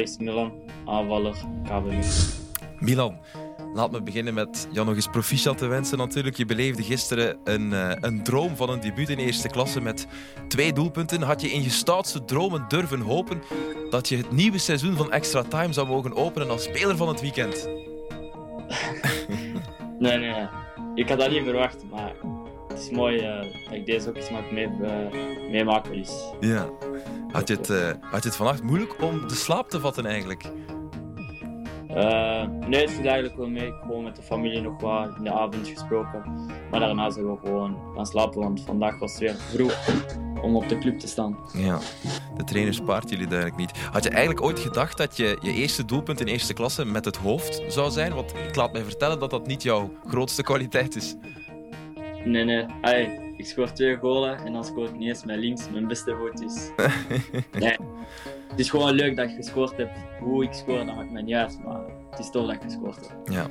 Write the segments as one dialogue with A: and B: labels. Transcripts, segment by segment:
A: Is Milan, aanvaller KVM.
B: Milan, laat me beginnen met jou nog eens proficiat te wensen. Natuurlijk, je beleefde gisteren een, uh, een droom van een debuut in eerste klasse met twee doelpunten. Had je in je stoutste dromen durven hopen dat je het nieuwe seizoen van Extra Time zou mogen openen als speler van het weekend?
A: nee, nee, nee. Ik had dat niet verwacht, maar het is mooi uh, dat ik deze ook eens mag mee, uh, meemaken. Dus.
B: Ja. Had je, het, uh, had je het vannacht moeilijk om de slaap te vatten eigenlijk?
A: Uh, nee, het viel eigenlijk wel mee. Gewoon met de familie nog wat in de avond gesproken. Maar daarna zijn we gewoon gaan slapen, want vandaag was het weer vroeg om op de club te staan.
B: Ja, de trainer spaart jullie duidelijk niet. Had je eigenlijk ooit gedacht dat je je eerste doelpunt in eerste klasse met het hoofd zou zijn? Want ik laat mij vertellen dat dat niet jouw grootste kwaliteit is.
A: Nee, nee. Ik scoor twee golen en dan scoor ik niet eens met links. Mijn beste voet is. nee. Het is gewoon leuk dat je gescoord hebt. Hoe ik scoor, dat maakt mij niet uit. Maar het is tof dat ik gescoord heb.
B: Ja.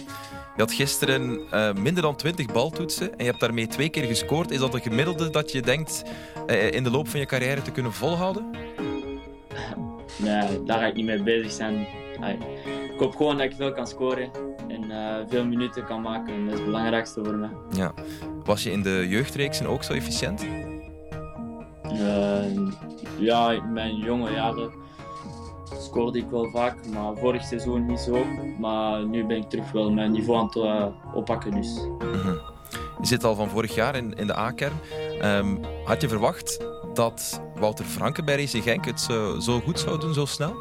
B: Je had gisteren uh, minder dan 20 baltoetsen en je hebt daarmee twee keer gescoord. Is dat een gemiddelde dat je denkt uh, in de loop van je carrière te kunnen volhouden?
A: Nee, daar ga ik niet mee bezig zijn. Ik hoop gewoon dat ik veel kan scoren en uh, veel minuten kan maken. En dat is het belangrijkste voor mij.
B: Ja. Was je in de jeugdreeksen ook zo efficiënt?
A: ja, in mijn jonge jaren scoorde ik wel vaak, maar vorig seizoen niet zo. Maar nu ben ik terug wel mijn niveau aan het uh, oppakken. Dus.
B: -hmm. Je zit al van vorig jaar in, in de A-kern. Um, had je verwacht dat Wouter Franke bij RC Genk het zo, zo, goed zou doen, zo snel?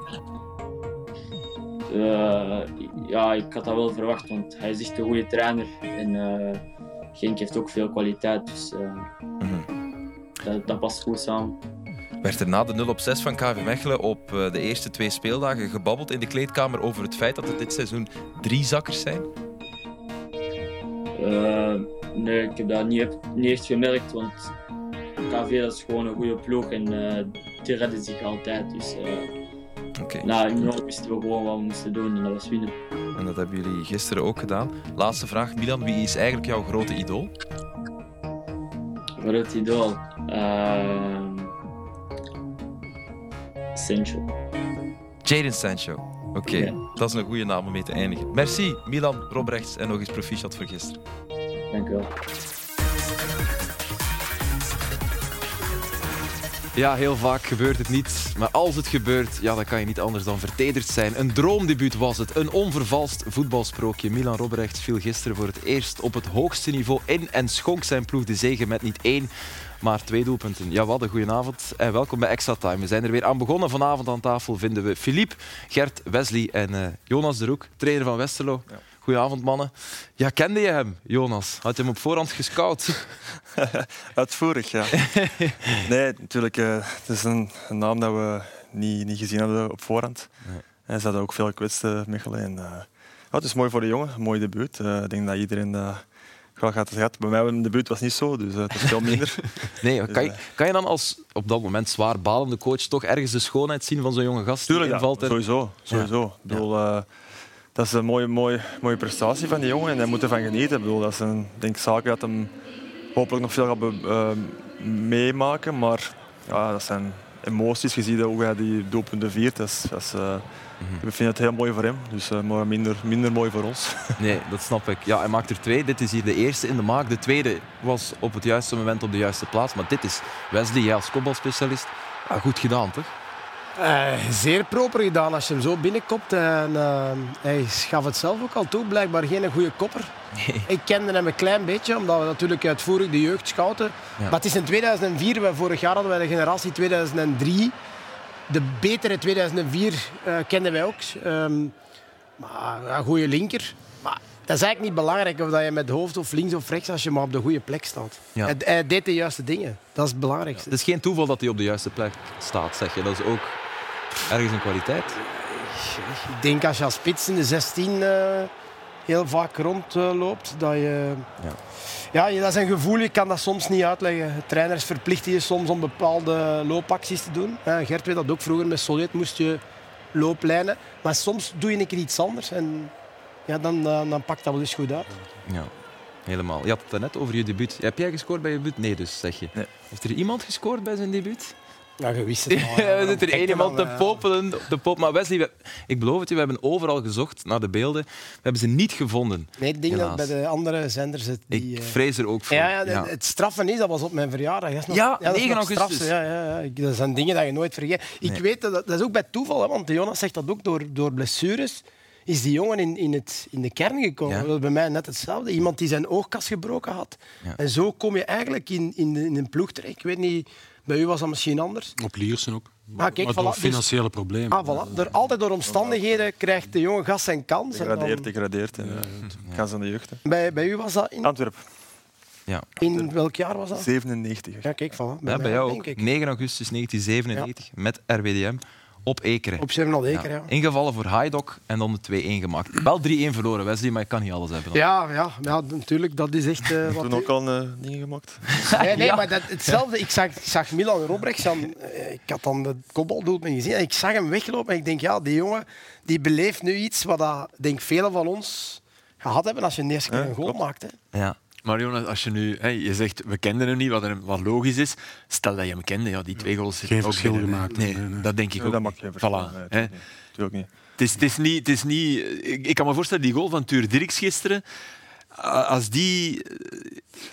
A: Uh, ja, ik had dat wel verwacht, want hij is echt een goede trainer. En Genk heeft ook veel kwaliteit, dus mm -hmm. dat, dat past goed samen
B: werd er na de 0 op 6 van KV Mechelen op de eerste twee speeldagen gebabbeld in de kleedkamer over het feit dat er dit seizoen drie zakkers zijn?
A: Uh, nee, ik heb dat niet, niet echt gemerkt, want KV dat is gewoon een goede ploeg en uh, die redden zich altijd. Dus uh, okay. nou, in Noord wisten we gewoon wat we moesten doen en dat was winnen.
B: En dat hebben jullie gisteren ook gedaan. Laatste vraag, Milan, wie is eigenlijk jouw grote idool?
A: Groot idool? Sancho.
B: Jadon Sancho. Oké, okay. ja. dat is een goede naam om mee te eindigen. Merci, Milan Robrechts en nog eens proficiat voor gisteren.
A: Dank u wel.
B: Ja, heel vaak gebeurt het niet. Maar als het gebeurt, ja, dan kan je niet anders dan vertederd zijn. Een droomdebuut was het. Een onvervalst voetbalsprookje. Milan Robrecht viel gisteren voor het eerst op het hoogste niveau in en schonk zijn ploeg de zegen met niet één, maar twee doelpunten. Ja, wat een goedenavond en welkom bij Extra Time. We zijn er weer aan begonnen. Vanavond aan tafel vinden we Philippe, Gert, Wesley en uh, Jonas de Roek, trainer van Westerlo. Ja. Goedenavond, mannen. Ja, kende je hem, Jonas? Had je hem op voorhand gescout?
C: Uitvoerig, ja. nee, natuurlijk. Uh, het is een, een, naam dat we niet, niet gezien hebben op voorhand. Nee. En ze hadden ook veel gekwetst, uh, Mechelen. En, uh, ja, het is mooi voor de jongen, een mooi debuut. ik denk dat iedereen wel gaat het gehad. Bij mij in de buurt was niet zo, dus uh, het is veel minder.
B: nee, kan, je, kan je dan als op dat moment zwaar balende coach toch ergens de schoonheid zien van zo'n jonge gast?
C: Tuurlijk, ja, sowieso. sowieso. Ik bedoel, uh, dat is een mooie, mooie, mooie prestatie van die jongen en hij moet ervan genieten. Ik bedoel, dat is een denk, zaak dat hem hopelijk nog veel gaat uh, meemaken, maar ja, dat zijn emoties. Je ziet hoe hij die doelpunten viert. Dat is, dat is, Mm-hmm. We vinden het heel mooi voor hem, dus, uh, maar minder, minder mooi voor ons.
B: Nee, dat snap ik. Ja, hij maakt er twee. Dit is hier de eerste in de maak. De tweede was op het juiste moment op de juiste plaats. Maar dit is Wesley, jij als kopbalspecialist. Ja, goed gedaan, toch?
D: Uh, zeer proper gedaan als je hem zo binnenkomt. En, uh, hij gaf het zelf ook al toe, blijkbaar geen goede kopper. Nee. Ik kende hem een klein beetje, omdat we natuurlijk uitvoerig de jeugd scouten. Ja. Maar het is in 2004, we, vorig jaar hadden wij de generatie 2003 de betere 2004 uh, kenden wij ook. Um, maar een goede linker. Maar dat is eigenlijk niet belangrijk of dat je met hoofd of links of rechts, als je maar op de goede plek staat. Ja. Hij, hij, deed de juiste dingen. Dat is het belangrijkste.
B: Het is geen toeval dat hij op de juiste plek staat, zeg je. Dat is ook ergens een kwaliteit.
D: Ik denk als je als spits in de 16 uh, heel vaak rondloopt, dat je... Ja ja, dat is een gevoel, je kan dat soms niet uitleggen. Trainers verplichten je soms om bepaalde loopacties te doen. Gert weet dat ook, vroeger met Solid moest je looplijnen. Maar soms doe je een keer iets anders en ja, dan, dan, dan pakt dat wel eens goed uit.
B: Ja, helemaal. Je had het net over je debuut. Heb jij gescoord bij je debuut? Nee, dus zeg je. Nee. Heeft er iemand gescoord bij zijn debuut?
D: Ja, je wist het al.
B: Ja, we zitten er iemand te
D: eh,
B: popelen. Te pop. Maar Wesley, we- ik beloof het je, we hebben overal gezocht naar de beelden. We hebben ze niet gevonden.
D: Nee, ik denk dat bij de andere zenders het die...
B: Ik
D: eh,
B: vrees er ook voor.
D: Ja, ja, de- het straffen is, dat was op mijn verjaardag. Dat is nog,
B: Ja,
D: dat is
B: 9
D: nog
B: augustus.
D: Ja, ja, ja. Ik- Dat zijn dingen dat je nooit vergeet. Ik
B: Nee.
D: weet dat, dat is ook bij toeval, hè, want Jonas zegt dat ook door, door blessures. Is die jongen in, in, het, in de kern gekomen?
B: Ja.
D: Dat was bij mij net hetzelfde. Iemand die zijn oogkas gebroken had.
B: Ja.
D: En zo kom je eigenlijk in, in, de- in een ploeg terecht. Ik weet niet, bij u was dat misschien anders.
E: Op Liersen ook. Maar,
D: kijk,
E: maar door
D: voilà, dus-
E: financiële problemen.
D: Ah, voilà. Door, altijd door omstandigheden krijgt de jongen gas zijn kans.
C: Degradeert,
D: dan-
C: degradeert. En, Gaan ze aan de jeugd. hè.
D: bij, bij u was dat in,
C: Antwerpen,
B: Ja.
D: in welk jaar was dat?
C: 97.
D: Ja, kijk, voilà. Bij,
B: Ja, bij jou
D: denk
B: ook.
D: ik.
B: 9 augustus 1997 met RWDM op Ekeren.
D: Op 7 Eker, ja.
B: Ingevallen voor Haidok en dan de 2-1 gemaakt. Wel 3-1 verloren, Wesley, maar ik kan niet alles hebben.
D: Ja, ja, ja, natuurlijk. Dat is echt. eh, wat
C: Toen ook al eh, dingen gemaakt.
D: Nee, nee
B: Ja.
D: maar dat, hetzelfde. Ik zag, ik zag Milan Robrecht. Dan, eh, ik had dan het kopbaldoelpunt gezien. En ik zag hem weglopen. En ik denk, ja, die jongen die beleeft nu iets wat dat, denk velen van ons gehad hebben als je de eerste keer een goal maakt. Hè.
B: Ja.
F: Maar Jonas, als je nu, hè, je zegt we kenden hem niet, wat, er- wat logisch is. Stel dat je hem kende, ja, die twee goals zitten
E: Geen
F: ook
E: verschil
F: binnen.
E: gemaakt.
F: Nee,
E: Nee, nee.
F: dat denk ik ook.
C: dat maakt geen verschil.
F: Voilà,
C: Nee,
F: hè.
C: natuurlijk niet.
F: Het is, het is niet, het is niet ik, ik kan me voorstellen, die goal van Tuur Dirks gisteren, als die...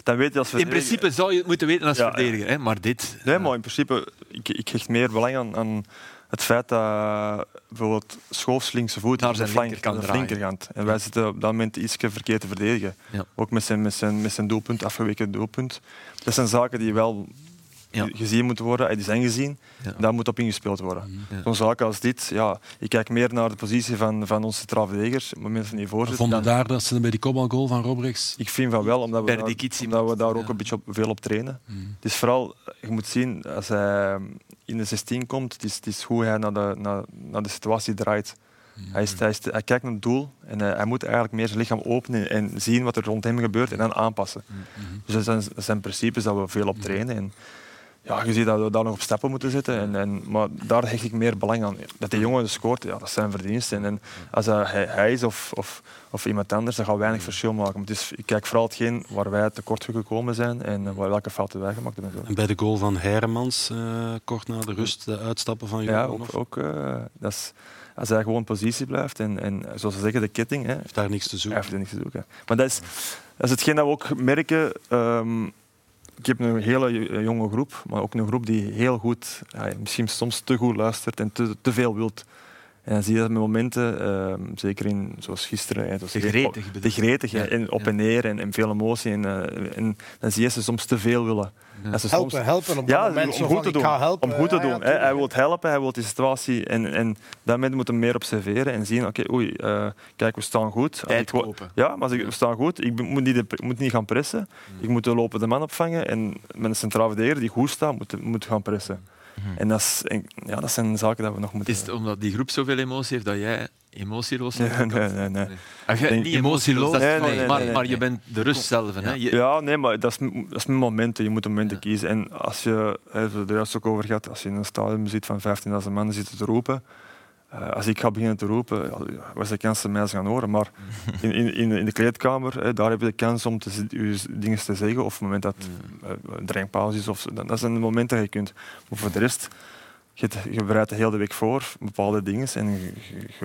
C: Dan weet je als
F: In principe zou je het moeten weten als
C: Ja, ja.
F: verdediger, hè, maar dit...
C: Nee, maar in principe, ik, ik hecht meer belang aan, aan het feit dat bijvoorbeeld Schoofs linkse voet
F: Naar zijn
C: flank,
F: linkerkant
C: de linkerkant. En wij zitten op dat moment iets verkeerd te verdedigen.
F: Ja.
C: Ook met zijn, met, zijn, met zijn doelpunt, afgeweken doelpunt. Dat zijn zaken die wel
F: Ja.
C: gezien moeten worden, en die zijn gezien.
F: Ja.
C: Daar moet op ingespeeld worden.
F: Ja.
C: Zo'n zaken als dit, ja, ik kijk meer naar de positie van, van onze centraal verdedigers, op het moment van die
E: We
C: voorzit.
E: vonden daar dat ze bij die kopbalgoal van Robrechts...
C: ik vind van wel, omdat we, daar, omdat we daar ook een beetje op, veel op trainen.
E: Mm.
C: Het is vooral, je moet zien, als hij in de 16 komt, het is, het is hoe hij naar de, naar, naar de situatie draait. Hij, is, hij, is, hij kijkt naar het doel en hij, hij moet eigenlijk meer zijn lichaam openen en zien wat er rond hem gebeurt en dan aanpassen. Dus dat zijn, dat zijn principes dat we veel op trainen. En, ja, je ziet dat we daar nog op stappen moeten zitten. En, en, maar daar hecht ik meer belang aan. Dat die jongen scoort, ja, dat zijn verdiensten. En, als dat hij, hij is of, of, of iemand anders, dan gaat weinig verschil maken. Is, ik kijk vooral hetgeen waar wij tekort gekomen zijn en waar- welke fouten wij gemaakt hebben.
E: En bij de goal van Heiremans, eh, kort na de rust, de uitstappen van
C: Ja,
E: Johanov,
C: ook, ook eh, dat is, als hij gewoon positie blijft en, en zoals ze zeggen, de ketting, hè,
E: heeft daar niks te
C: hij
E: zoeken.
C: heeft er niks te zoeken. Maar dat is, dat is hetgeen dat we ook merken. ehm, ik heb een hele jo- jonge groep, maar ook een groep die heel goed, ja, misschien soms te goed luistert en te, te veel wilt. En dan zie je dat met momenten, ehm, zeker in, zoals gisteren, hè, zoals
F: Te gretig
C: te gretig
F: Ja,
C: en op
F: ja.
C: en neer en, en veel emotie. En, eh, en dan zie je ze soms te veel willen. Dat ze soms-
D: Helpen, helpen op dat
C: ja,
D: moment.
C: om goed te doen.
D: helpen.
C: Om goed te doen. hè. hij wil helpen, hij wil die situatie. En, en daarmee moet hem meer observeren en zien: oké, oei, eh, kijk, we staan goed.
F: Tijd kopen.
C: Ja, maar als ik, we staan goed. Ik moet niet, de- moet niet gaan pressen. Ik moet de lopende man opvangen. En met een centraal verdediger die goed staat, moet, moet gaan pressen. En, dat, is, en ja, dat zijn zaken dat we nog moeten.
F: Is het omdat die groep zoveel emotie heeft dat jij emotieloos
C: Nee,
F: bent?
C: nee, nee, nee.
F: Ah, jij- niet emotieloos,
C: Nee, nee, nee,
F: maar,
C: nee,
F: maar
C: nee.
F: je bent de rust zelf. Hè? Je-
C: Ja, nee, maar dat is, dat is momenten. Je moet momenten
F: Ja.
C: kiezen. En als je, we hebben het er juist ook over gehad, als je in een stadion zit van 15.000 man zitten te roepen, eh, als ik ga beginnen te roepen, is de kans dat ze gaan horen? Maar in, in, in de- kleedkamer, hè, daar heb je de kans om te, je dingen te zeggen. Of op het moment dat eh, een drinkpauze is. Of, dat, dat zijn de momenten dat je kunt. Maar voor de rest, je, je bereidt de hele week voor bepaalde dingen. En je,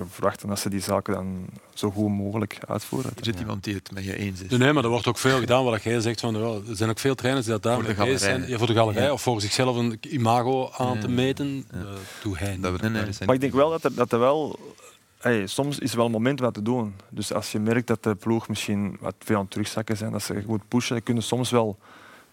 C: verwacht dan dat ze die zaken dan zo goed mogelijk uitvoeren.
F: Er zit iemand die het met je eens is.
E: Nee, maar er wordt ook veel gedaan wat jij zegt. Van, er zijn ook veel trainers die dat daar
F: Voor
E: mee zijn. Ja, voor de galerij
F: Ja.
E: of voor zichzelf een imago aan te meten.
F: Ja.
E: eh doe hij niet.
B: Dat we
F: Nee, nee.
B: daar zijn.
C: Maar ik denk wel dat er, dat er wel... Hey, soms is er wel een moment om dat te doen. Dus als je merkt dat de ploeg misschien wat veel aan het terugzakken zijn, dat ze goed pushen, dan kunnen ze soms wel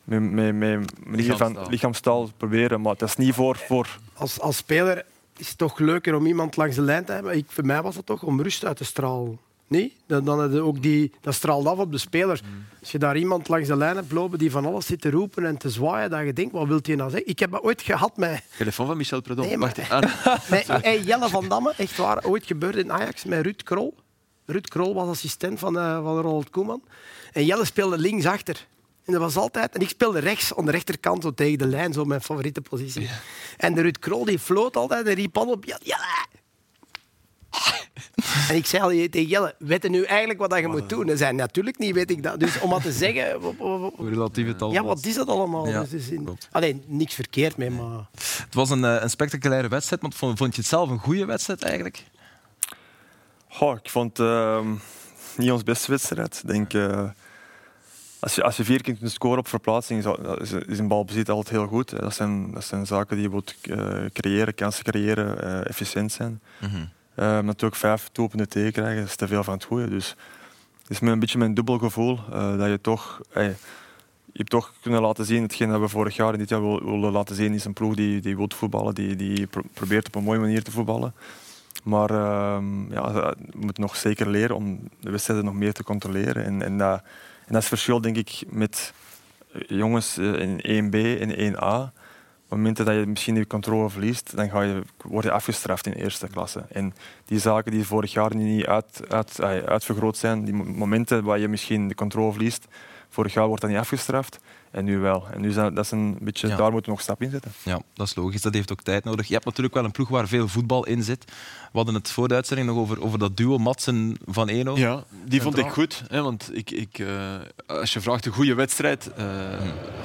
C: met, met, met manier van
F: Lichaamstaal.
C: lichaamstaal proberen. Maar dat is niet voor... voor
D: Als, als speler is het toch leuker om iemand langs de lijn te hebben. Ik, voor mij was het toch om rust uit te stralen. Nee? Dan, dan heb je ook die, dat straalt af op de speler. Als je daar iemand langs de lijn hebt lopen die van alles zit te roepen en te zwaaien, dat je denkt, wat wilt hij nou zeggen? Ik heb dat ooit gehad met,
F: Telefoon van Michel Predom.
D: Nee, maar-
F: Wacht, ah,
D: met hey, Jelle van Damme. Echt waar, ooit gebeurd in Ajax met Ruud Krol. Ruud Krol was assistent van, eh, van Ronald Koeman. En Jelle speelde linksachter. En dat was altijd... En ik speelde rechts, aan de rechterkant, zo tegen de lijn, zo mijn favoriete positie. En de Ruud Krol die floot altijd en riep al op... Ja! En ik zei al tegen Jelle, weet je nu eigenlijk wat dat je moet doen? Hij zei, natuurlijk niet, weet ik dat. Dus om maar te zeggen...
B: relatief het al
D: Ja, wat is dat allemaal?
B: Ja,
D: Dus is in... Alleen, niks verkeerd mee, maar...
B: Het was een, eh, een spectaculaire wedstrijd, maar vond, vond je het zelf een goede wedstrijd eigenlijk?
C: Goh, ik vond het ehm, niet ons beste wedstrijd. Ik denk, eh, als, je, als je vier keer kunt scoren op verplaatsing, is, een balbezit altijd heel goed. Dat zijn, dat zijn zaken die je wilt eh, creëren, kansen creëren, eh, efficiënt zijn. Eh, maar natuurlijk vijf doelpunten tegen krijgen, dat is te veel van het goede. Dus het is een beetje mijn dubbel gevoel eh, dat je toch... eh, je hebt toch kunnen laten zien, hetgeen dat we vorig jaar en dit jaar wil- willen laten zien, is een ploeg die, die wil voetballen, die, die pro- probeert op een mooie manier te voetballen. Maar ehm, ja, we moeten nog zeker leren om de wedstrijden nog meer te controleren. En, en, dat, dat is het verschil, denk ik, met eh, jongens eh, in 1B en 1A. Op het moment dat je misschien die controle verliest, dan ga je, word je afgestraft in eerste klasse. En die zaken die vorig jaar niet uit, uit, eh, uitvergroot zijn, die mo- momenten waar je misschien de controle verliest, vorig jaar wordt dat niet afgestraft. En nu wel. En nu is dat, dat is een beetje,
B: Ja.
C: daar moeten we nog stap in zetten.
B: Ja, dat is logisch. Dat heeft ook tijd nodig. Je hebt natuurlijk wel een ploeg waar veel voetbal in zit. We hadden het voor de uitzending nog over, over dat duo Matsen van Eno.
F: Ja, die vond ik goed. Hè, want ik, ik, eh, als je vraagt een goede wedstrijd. eh,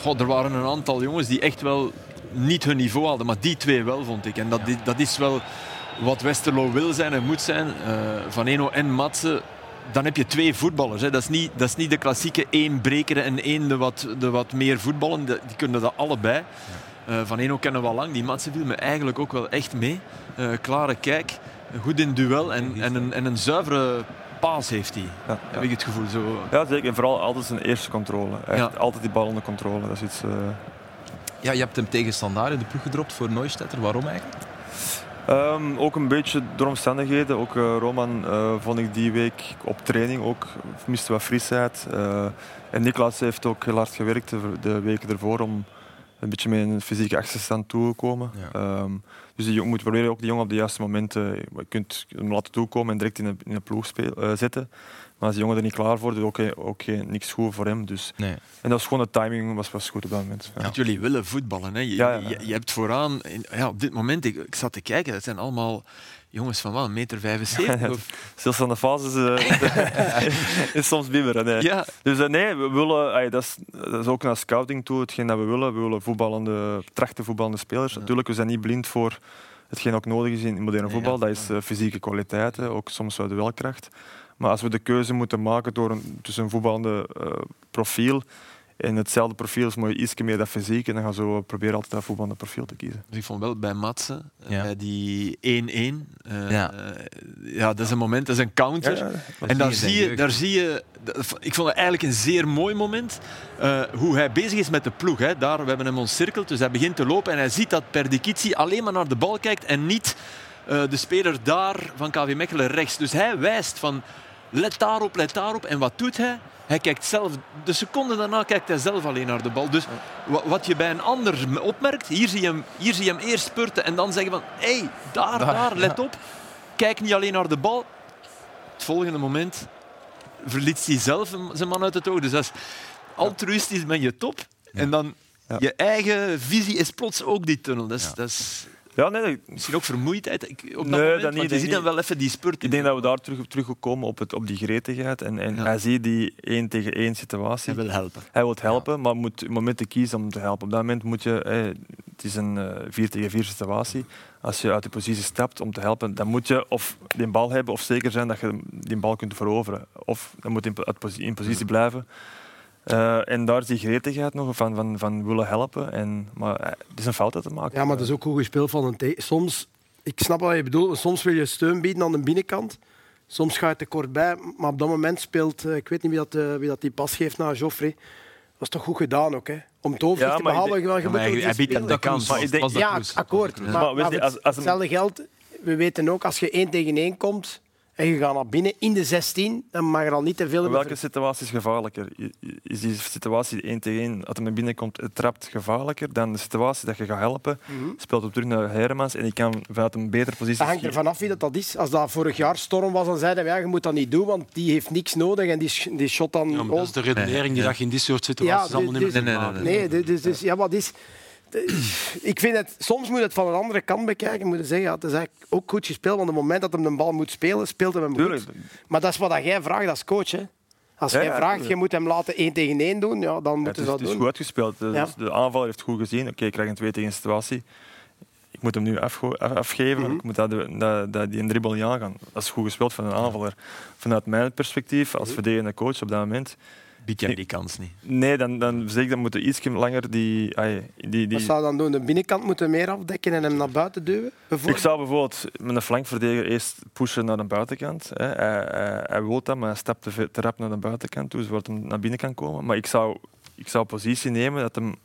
F: goh, er waren een aantal jongens die echt wel niet hun niveau hadden. Maar die twee wel, vond ik. En dat, dat is wel wat Westerlo wil zijn en moet zijn. Eh, van Eno en Matsen. Dan heb je twee voetballers. Hè. Dat, is niet, dat is niet de klassieke één brekeren en één de wat, de wat meer voetballen. Die kunnen dat allebei. Eh, van Eno kennen we al lang. Die Matsen viel me eigenlijk ook wel echt mee. Eh, klare kijk, goed in duel en, en, een, en een zuivere paas heeft hij.
C: Ja,
F: Heb ik het gevoel. Zo.
C: Ja, zeker. En vooral altijd zijn eerste controle. Echt,
F: Ja.
C: Altijd die bal onder controle. Dat is iets... eh,
B: Ja, je hebt hem tegen Standaard in de ploeg gedropt voor Neustetter. Waarom eigenlijk?
C: Ehm, ook een beetje door omstandigheden. Ook eh, Roman eh, vond ik die week op training ook miste wat frisheid. Eh, en Niklas heeft ook heel hard gewerkt de, de weken ervoor om een beetje met een fysieke achterstand toe te komen.
B: Ja.
C: Ehm, dus je moet proberen ook die jongen op de juiste momenten je kunt hem laten toekomen en direct in een ploeg speel, zetten. Maar als die jongen er niet klaar voor, is ook, ook niks goed voor hem. Dus.
B: Nee.
C: En dat is gewoon de timing was, was goed op dat moment. Ja.
F: Want jullie willen voetballen. Hè. Je,
C: Ja, ja, ja.
F: Je, je hebt vooraan, ja, op dit moment, ik, ik zat te kijken, dat zijn allemaal jongens van wel, een meter 75. of-
C: Zelfs aan de fases eh, is soms bibberen. Nee.
F: ja,
C: Dus eh, nee, we willen, dat, is, dat is ook naar scouting toe hetgeen dat we willen. We willen voetballende, trachten voetballende spelers. Natuurlijk, we zijn niet blind voor hetgeen ook nodig is in moderne voetbal. Dat is eh, fysieke kwaliteiten, ook soms wel duelkracht. Maar als we de keuze moeten maken door een, tussen een voetballende eh, profiel en hetzelfde profiel is maar iets meer dat fysiek, en dan gaan we proberen altijd dat voetballende profiel te kiezen.
F: dus ik vond wel bij Matsen, eh,
B: Ja.
F: bij die 1-1, eh,
B: Ja.
F: eh, ja, dat is een moment, dat is een counter.
C: Ja, ja.
F: En daar zie, je, daar zie je, ik vond het eigenlijk een zeer mooi moment, eh, hoe hij bezig is met de ploeg. Hè. Daar, we hebben hem omcirkeld, dus hij begint te lopen en hij ziet dat Perdikici alleen maar naar de bal kijkt en niet eh, de speler daar van KV Mechelen rechts. Dus hij wijst van, let daarop, let daarop. En wat doet hij? Hij kijkt zelf, de seconde daarna kijkt hij zelf alleen naar de bal. Dus wa- wat je bij een ander opmerkt, hier zie je hem, hier zie je hem eerst spurten en dan zeggen van, hé, hey, daar, daar, let op. Kijk niet alleen naar de bal. Het volgende moment verliet hij zelf zijn man uit het oog. Dus dat is altruïstisch ben je top. En dan je eigen visie is plots ook die tunnel. Dat is,
B: Ja.
F: dat is
C: Ja, nee,
F: misschien ook vermoeidheid. Ik, op dat
C: Nee,
F: moment,
C: dat niet,
F: want je ziet hem wel even die spurt.
C: Ik denk dat we daar terug, terug komen op, het, op die gretigheid. En, en
F: Ja.
C: hij ziet die één tegen één situatie.
F: Hij wil helpen.
C: Hij wil helpen, maar moet momenten kiezen om te helpen. Op dat moment moet je, het is een eh, 4 tegen 4 situatie. Als je uit die positie stapt om te helpen, dan moet je of die bal hebben of zeker zijn dat je die bal kunt veroveren. Of dan moet je in positie blijven. Eh, en daar is die gretigheid nog van, van, van willen helpen. En, maar eh, het is een fout uit te maken.
D: Ja, maar het is ook goed gespeeld van een te- Soms, ik snap wat je bedoelt, soms wil je steun bieden aan de binnenkant. Soms ga je te kort bij, maar op dat moment speelt, eh, ik weet niet wie dat, wie dat die pas geeft naar Joffrey. Dat is toch goed gedaan ook, hè? Om het overzicht
C: Ja,
D: te moet
F: maar
D: ook
F: hij- biedt de kans.
C: Maar ik denk-
B: Was dat
D: Ja, akkoord. Maar,
C: als-
D: hetzelfde geldt, we weten ook, als je één tegen één komt en je gaat naar binnen in de 16, dan mag er al niet te veel...
C: Welke situatie is gevaarlijker? Is die situatie 1 tegen 1, dat hij naar binnen komt, het trapt gevaarlijker dan de situatie dat je gaat helpen? Speelt op terug naar Hermans en die kan vanuit een betere positie
D: Dat hangt er vanaf wie dat, dat is. Als dat vorig jaar storm was, dan zeiden we ja, je moet dat niet doen, want die heeft niks nodig en die, die shot dan...
E: Ja, maar dat is de redenering die
F: Ja.
E: dat je in dit soort situaties
D: Ja,
E: allemaal niet meer
F: nee, nee, nee,
D: Nee, dus, dus ja, wat is... ik vind het, soms moet je het van een andere kant bekijken. Moet je zeggen, ja, het is eigenlijk ook goed gespeeld. Want op het moment dat hij de bal moet spelen, speelt hij hem goed.
C: Tuurlijk.
D: Maar dat is wat jij vraagt als coach. Hè. Als jij
C: ja,
D: vraagt, je moet hem laten één tegen één doen, ja, dan
C: Ja,
D: moet
C: het,
D: je
C: is,
D: dat
C: het is
D: doen.
C: goed uitgespeeld. De, aanvaller heeft goed gezien. Oké, ik krijg een 2 tegen situatie. Ik moet hem nu afgeven.
D: Mhm.
C: Ik moet dat, dat, dat, die een dribbel niet aangaan. Dat is goed gespeeld van een aanvaller. Vanuit mijn perspectief, als
D: Mhm.
C: verdedigende coach op dat moment...
F: Bied jij die kans niet.
C: Nee, dan, dan zeg ik dat moeten iets langer die... ai, die, die
D: Wat zou je dan doen? De binnenkant moeten meer afdekken en hem naar buiten duwen?
C: ik zou bijvoorbeeld met een flankverdediger eerst pushen naar de buitenkant. Hè. Hij, hij, hij wil dat, maar hij stapt te, te rap naar de buitenkant toe, zodat hij naar binnen kan komen. Maar ik zou, ik zou positie nemen dat hem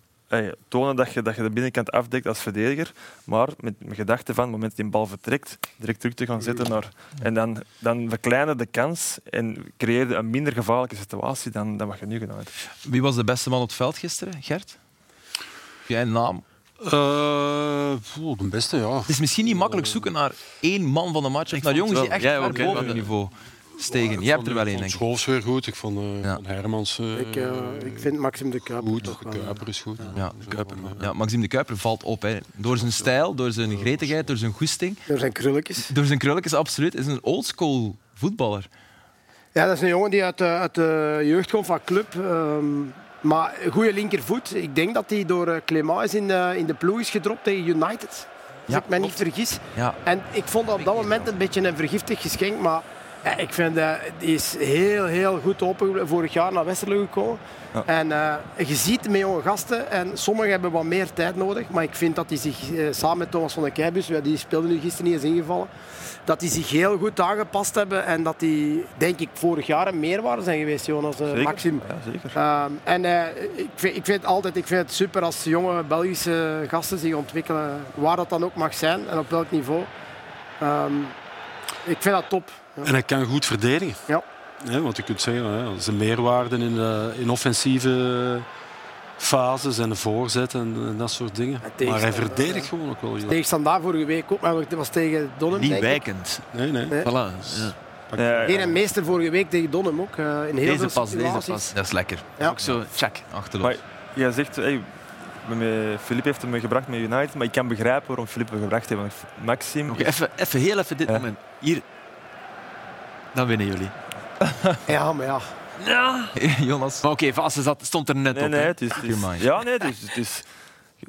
C: tonen dat je, dat je de binnenkant afdekt als verdediger, maar met, met gedachte van, op het moment dat die een bal vertrekt, direct terug te gaan zetten naar... En dan, dan verkleinen de kans en creëerde een minder gevaarlijke situatie dan, dan wat je nu gedaan hebt.
B: Wie was de beste man op het veld gisteren, Gert? Heb jij een naam?
E: Eh, poeh, de beste, ja.
B: Het is misschien niet makkelijk zoeken naar één man van de match of naar jongens die echt boven hun niveau stegen. Jij hebt er wel één, denk ik.
E: Schoofs weer goed. Ik vond eh,
B: Ja.
E: van Hermans eh,
D: Ik, eh, ik vind Maxim de Kuiper
E: goed.
D: toch
E: De
D: wel,
E: Kuiper is goed.
B: Ja.
E: De Kuiper,
B: Ja, Maxime de Kuiper valt op. Hè. Door zijn stijl, door zijn gretigheid, door zijn goesting.
D: Door zijn krulletjes.
B: Door zijn krulletjes, absoluut. is een oldschool voetballer.
D: Ja, dat is een jongen die uit de, uit de jeugd komt van club. ehm, maar een goede linkervoet. Ik denk dat hij door eh, Clément is in de, in de ploeg is gedropt tegen United. Als
B: Ja,
D: ik me niet vergis.
B: Ja.
D: En ik vond dat op dat moment een beetje een vergiftig geschenk. Maar ja, ik vind dat die is heel, heel goed open vorig jaar naar Westerlo gekomen.
C: Ja.
D: En eh, je ziet met jonge gasten, en sommigen hebben wat meer tijd nodig. Maar ik vind dat hij zich eh, samen met Thomas van der Keibus, die speelde nu gisteren niet eens ingevallen, dat die zich heel goed aangepast hebben. En dat die, denk ik, vorig jaar een meerwaarde zijn geweest, Jonas. eh,
C: Zeker.
D: Maxim.
C: Ja, zeker.
D: Ehm, en ik, vind, ik, vind het altijd, ik vind het super als jonge Belgische gasten zich ontwikkelen, waar dat dan ook mag zijn en op welk niveau. Ehm, ik vind dat top. Ja.
E: En hij kan goed verdedigen.
D: Ja.
E: Ja, want je kunt zeggen, hè, dat is een meerwaarde in, de, in offensieve fases en de voorzet en, en dat soort dingen. Maar hij verdedigt
D: ja.
E: gewoon ook wel. heel-
D: Tegen Standaard vorige week ook, maar dat was tegen Donnem.
F: Niet wijkend.
E: Nee, nee.
D: Nee.
F: Voilà. Ja.
C: Ja,
D: Geen en meester vorige week tegen Donnem ook. eh, in heel
F: Deze
D: veel
F: pas, deze pas.
B: Dat is lekker.
D: Ja.
F: Ook zo, check.
B: Achterloos.
C: Maar jij zegt, hey, Filip heeft hem gebracht met United, maar ik kan begrijpen waarom Filip hem gebracht heeft. Maxim is-
F: even, even, heel even dit
C: Ja.
F: moment. Hier. Dan winnen jullie.
D: Ja, maar ja.
F: Ja.
B: Jonas.
F: Maar oké, Vaassen zat, stond er net
C: Nee,
F: op.
C: nee,
F: hè.
C: het is, het is- ja, nee, het is, het is,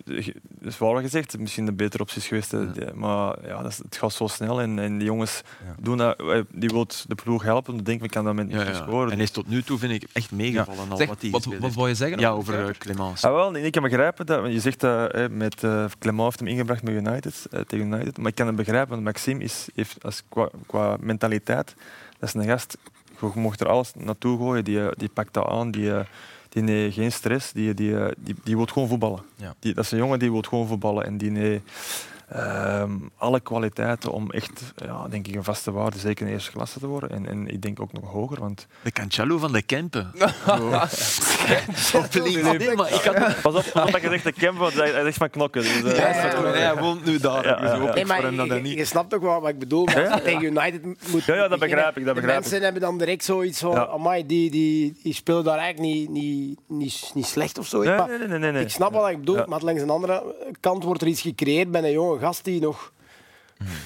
C: het is waar wat gezegd. Misschien de betere opties geweest. Die- Maar ja, het gaat zo snel en, en die jongens
B: Ja.
C: doen dat. eh, Die wil de ploeg helpen. Dan denk ik, ik kan dat met
F: Ja,
C: niet
F: ja.
C: scoren.
F: En is tot nu toe, vind ik, echt meegevallen. Al
B: Zeg,
F: wat, hij
B: wat, wat wou je zeggen?
F: Ja, over uh, Clemens.
C: Ah, wel, ik kan begrijpen dat. want Je zegt dat eh, met uh, Clement heeft hem ingebracht met United, eh, tegen United. Maar ik kan het begrijpen, want Maxime is, heeft als, qua, qua mentaliteit. Dat is een gast. Je mocht er alles naartoe gooien. Die, eh, die pakt dat aan. Die, eh, die nee, geen stress. Die, die, eh, die, die wil gewoon voetballen.
B: Ja.
C: Die, dat is een jongen die wil gewoon voetballen. En die nee, ehm, alle kwaliteiten om echt, ja, denk ik, een vaste waarde, zeker in de eerste klasse te worden. En, en ik denk ook nog hoger. Want
F: De Cancelo van de Kempen. Nee, maar ik had...
C: pas op, pas op dat je zegt de Kemp, want hij zegt van knokken. Dus, eh,
D: Ja, ja, ja.
F: Hij woont nu daar.
C: Ja,
F: dus
C: ja,
F: hoop
C: ja.
F: ik
D: Nee, maar je,
F: niet...
D: je snapt ook wel wat ik bedoel. maar
C: Ja, ja.
D: Tegen United moet
C: Ja, ja, dat begrijp ik, dat
D: De
C: begrijp ik.
D: mensen hebben dan direct zoiets van,
C: Ja.
D: amai, die, die, die spelen daar eigenlijk niet, niet, niet, niet slecht of zo.
C: Nee, nee, nee, nee, nee.
D: Ik snap wat ik bedoel,
C: Ja.
D: maar langs een andere kant wordt er iets gecreëerd bij een gast die nog,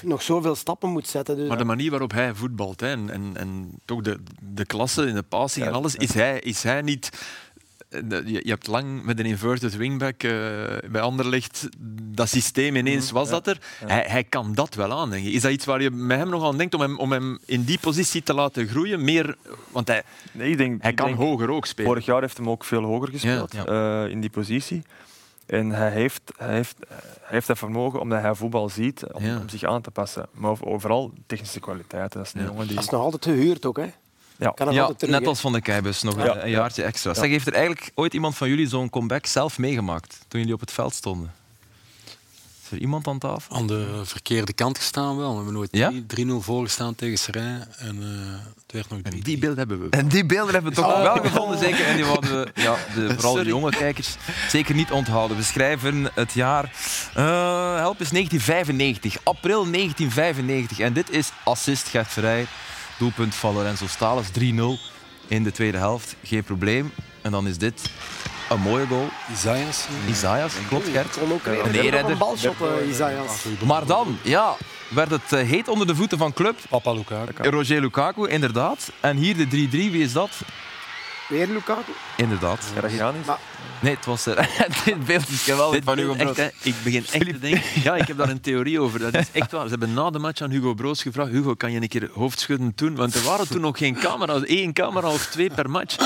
D: nog zoveel stappen moet zetten. Dus
F: Maar de manier waarop hij voetbalt hè, en, en, en toch de, de klasse in de passing
C: Ja,
F: en alles, is hij, is hij niet... eh, Je, hebt lang met een inverted wingback eh, bij Anderlecht, dat systeem ineens was
C: Mhm. ja,
F: dat er. Hij, hij kan dat wel aan, denk je. Is dat iets waar je met hem nog aan denkt om hem, om hem in die positie te laten groeien? Meer, want hij,
C: Nee, ik denk,
F: hij
C: ik
F: kan
C: denk-
F: hoger ook spelen.
C: Vorig jaar heeft hem ook veel hoger gespeeld
B: Ja,
C: eh, in die positie. En hij heeft, hij, heeft, hij heeft dat vermogen omdat hij voetbal ziet om,
F: Ja.
C: om zich aan te passen. Maar over- overal technische kwaliteiten. Dat is een
F: Ja.
C: jongen die...
D: dat is nog altijd gehuurd ook. Hè.
C: Ja.
D: Kan
B: Ja,
D: terug,
B: net als van de Keibus, nog
C: Ja.
B: een, een jaartje extra. Zeg, heeft er eigenlijk ooit iemand van jullie zo'n comeback zelf meegemaakt toen jullie op het veld stonden? Is er iemand aan tafel?
E: Aan de verkeerde kant gestaan wel. We hebben nooit
B: Ja?
E: 3-0 voorgestaan tegen Serijn. En eh, het werd nog 3
F: En die beeld hebben we.
B: En die beelden hebben we toch
D: Oh.
B: wel gevonden, zeker. En die hadden we, ja, de, vooral de jonge kijkers, zeker niet onthouden. We schrijven het jaar, eh, help is 1995, april 1995. En dit is assist Gert Verrijer, doelpunt van Lorenzo Stalens, 3-0 in de tweede helft. Geen probleem. En dan is dit Een mooie goal.
E: Isaias.
B: Isaias, klopt Gert.
D: Kon ook
B: Een eerder.
D: een balshot, eh, Isaias.
B: Maar dan, ja, werd het eh, heet onder de voeten van club.
E: Papa Lukaku.
B: Roger Lukaku, inderdaad. En hier de 3-3, wie is dat?
D: Weer Lukaku.
B: Inderdaad.
C: Karagianis.
B: Nee, het was... eh, dit beeld is geweldig
F: Dit
B: van Hugo
F: echt,
B: Broos.
F: hè, ik begin echt te denken... Ja, ik heb daar een theorie over. Dat is echt waar. Ze hebben na de match aan Hugo Broos gevraagd Hugo, kan je een keer hoofdschudden doen? Want er waren toen nog geen camera's. één camera of twee per match.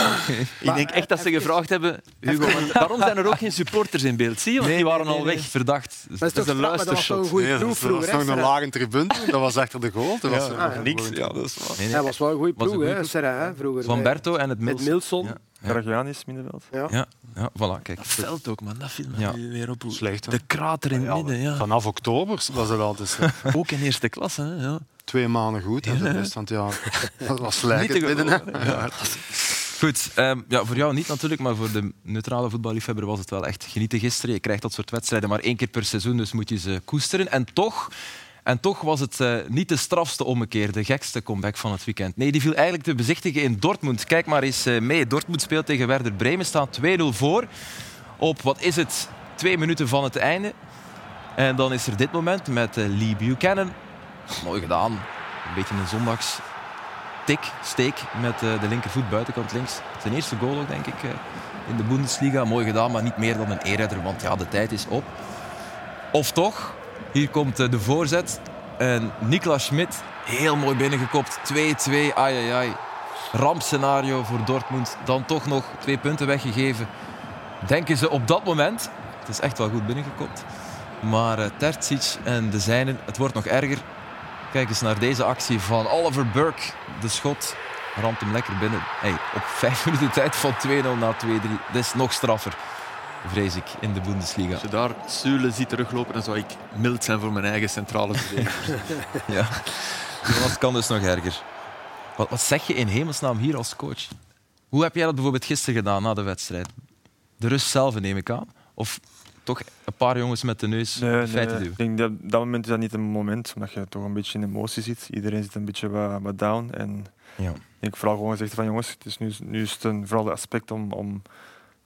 F: Ik denk echt dat ze gevraagd hebben... Hugo, waarom zijn er ook geen supporters in beeld? Zie je? Want die waren al weg.
B: Verdacht.
D: Dat is
F: een
D: dat was
F: luistershot.
D: goede
E: Nee, dat was, dat was nog een lage tribune. Dat was achter de goal. Dat was
D: Ah, ja.
E: niks.
F: Ja, dat is waar.
B: Nee, nee.
D: Hij was wel een goede ploeg, hè. Serra, vroeger.
B: Van Berto en het.
D: Milson.
B: Ja.
C: Karagianis, middenveld.
D: Ja.
B: Ja, ja, voilà, kijk.
F: Dat veld ook, man. Dat viel me
B: Ja.
F: nu weer op.
E: Slecht, hè?
F: De krater in het midden, ja.
E: Vanaf oktober was het altijd slecht.
F: Ook in eerste klasse, hè. Ja.
E: twee maanden goed. En de rest van het jaar dat was slecht. Midden, hè. Ja.
B: Goed, ehm, ja, voor jou niet natuurlijk, maar voor de neutrale voetballiefhebber was het wel echt genieten gisteren. Je krijgt dat soort wedstrijden maar één keer per seizoen, dus moet je ze koesteren. En toch, en toch was het eh, niet de strafste ommekeer, de gekste comeback van het weekend. Nee, die viel eigenlijk te bezichtigen in Dortmund. Kijk maar eens eh, mee. Dortmund speelt tegen Werder Bremen, staat 2-0 voor. Op, wat is het, twee minuten van het einde. En dan is er dit moment met eh, Lee Buchanan. Mooi gedaan. Een beetje een zondags tik, steek met de linkervoet buitenkant links. Zijn eerste goal ook, denk ik, in de Bundesliga. Mooi gedaan, maar niet meer dan een eerder, want ja, de tijd is op. Of toch, hier komt eh, de voorzet. En Niklas Schmidt, heel mooi binnengekopt. 2-2, ai ai ai. Rampscenario voor Dortmund. Dan toch nog twee punten weggegeven. Denken ze op dat moment. Het is echt wel goed binnengekopt. Maar Terzic en de zijnen, het wordt nog erger. Kijk eens naar deze actie van Oliver Burke. De schot ramt hem lekker binnen. Hey, op vijf minuten tijd van 2-0 naar 2-3. Dat is nog straffer, vrees ik, in de Bundesliga.
F: Als je daar Sule ziet teruglopen, dan zou ik mild zijn voor mijn eigen centrale verdediger.
B: Ja. Dat kan dus nog erger. Wat, wat zeg je in hemelsnaam hier als coach? Hoe heb jij dat bijvoorbeeld gisteren gedaan na de wedstrijd? De rust zelf neem ik aan? Of toch een paar jongens met de neus
C: Nee,
B: de
C: nee,
B: feiten duwen?
C: ik denk dat op dat moment is dat niet een moment, omdat je toch een beetje in emotie zit. Iedereen zit een beetje wat, wat down. En
B: Ja.
C: ik vooral gewoon gezegd van jongens, het is nu, nu is het een, vooral het aspect om, om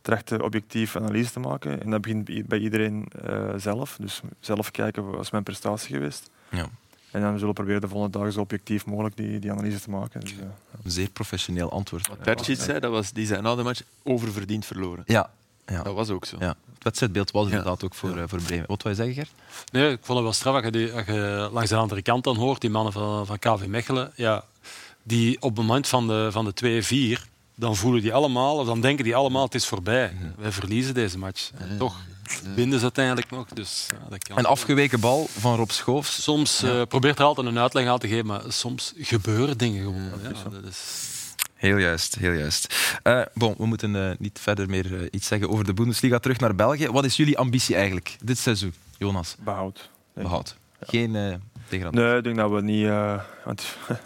C: terecht objectief analyse te maken. En dat begint bij- iedereen eh, zelf. Dus zelf kijken, wat is mijn prestatie geweest?
B: Ja.
C: En dan zullen we proberen de volgende dagen zo objectief mogelijk die, die analyse te maken. Dus, eh,
B: Een zeer professioneel antwoord.
F: Wat zei, dat was, die zei na de match oververdiend verloren.
B: Ja. Ja.
F: Dat was ook zo.
B: ja. Het wedstrijdbeeld was
F: Ja.
B: inderdaad ook voor, eh, voor Bremen. Wat wil je zeggen, Gert?
E: Nee, ik vond het wel straf als je, die, als je langs de andere kant dan hoort, die mannen van, van KV Mechelen, ja, die op het moment van de, van de 2-4, dan voelen die allemaal, of dan denken die allemaal, het is voorbij. Wij verliezen deze match. En toch winnen ze uiteindelijk nog. Dus, ja, dat kan.
B: Een afgeweken bal van Rob Schoofs.
E: Soms eh, probeert er altijd een uitleg aan te geven, maar soms gebeuren dingen gewoon. Ja, dat is...
B: Heel juist, heel juist. Eh, bon, we moeten eh, niet verder meer iets zeggen over de Bundesliga. Terug naar België. Wat is jullie ambitie eigenlijk dit seizoen, Jonas?
C: behoud.
B: Behoud. Geen
C: Nee, ik denk dat we niet. eh, want we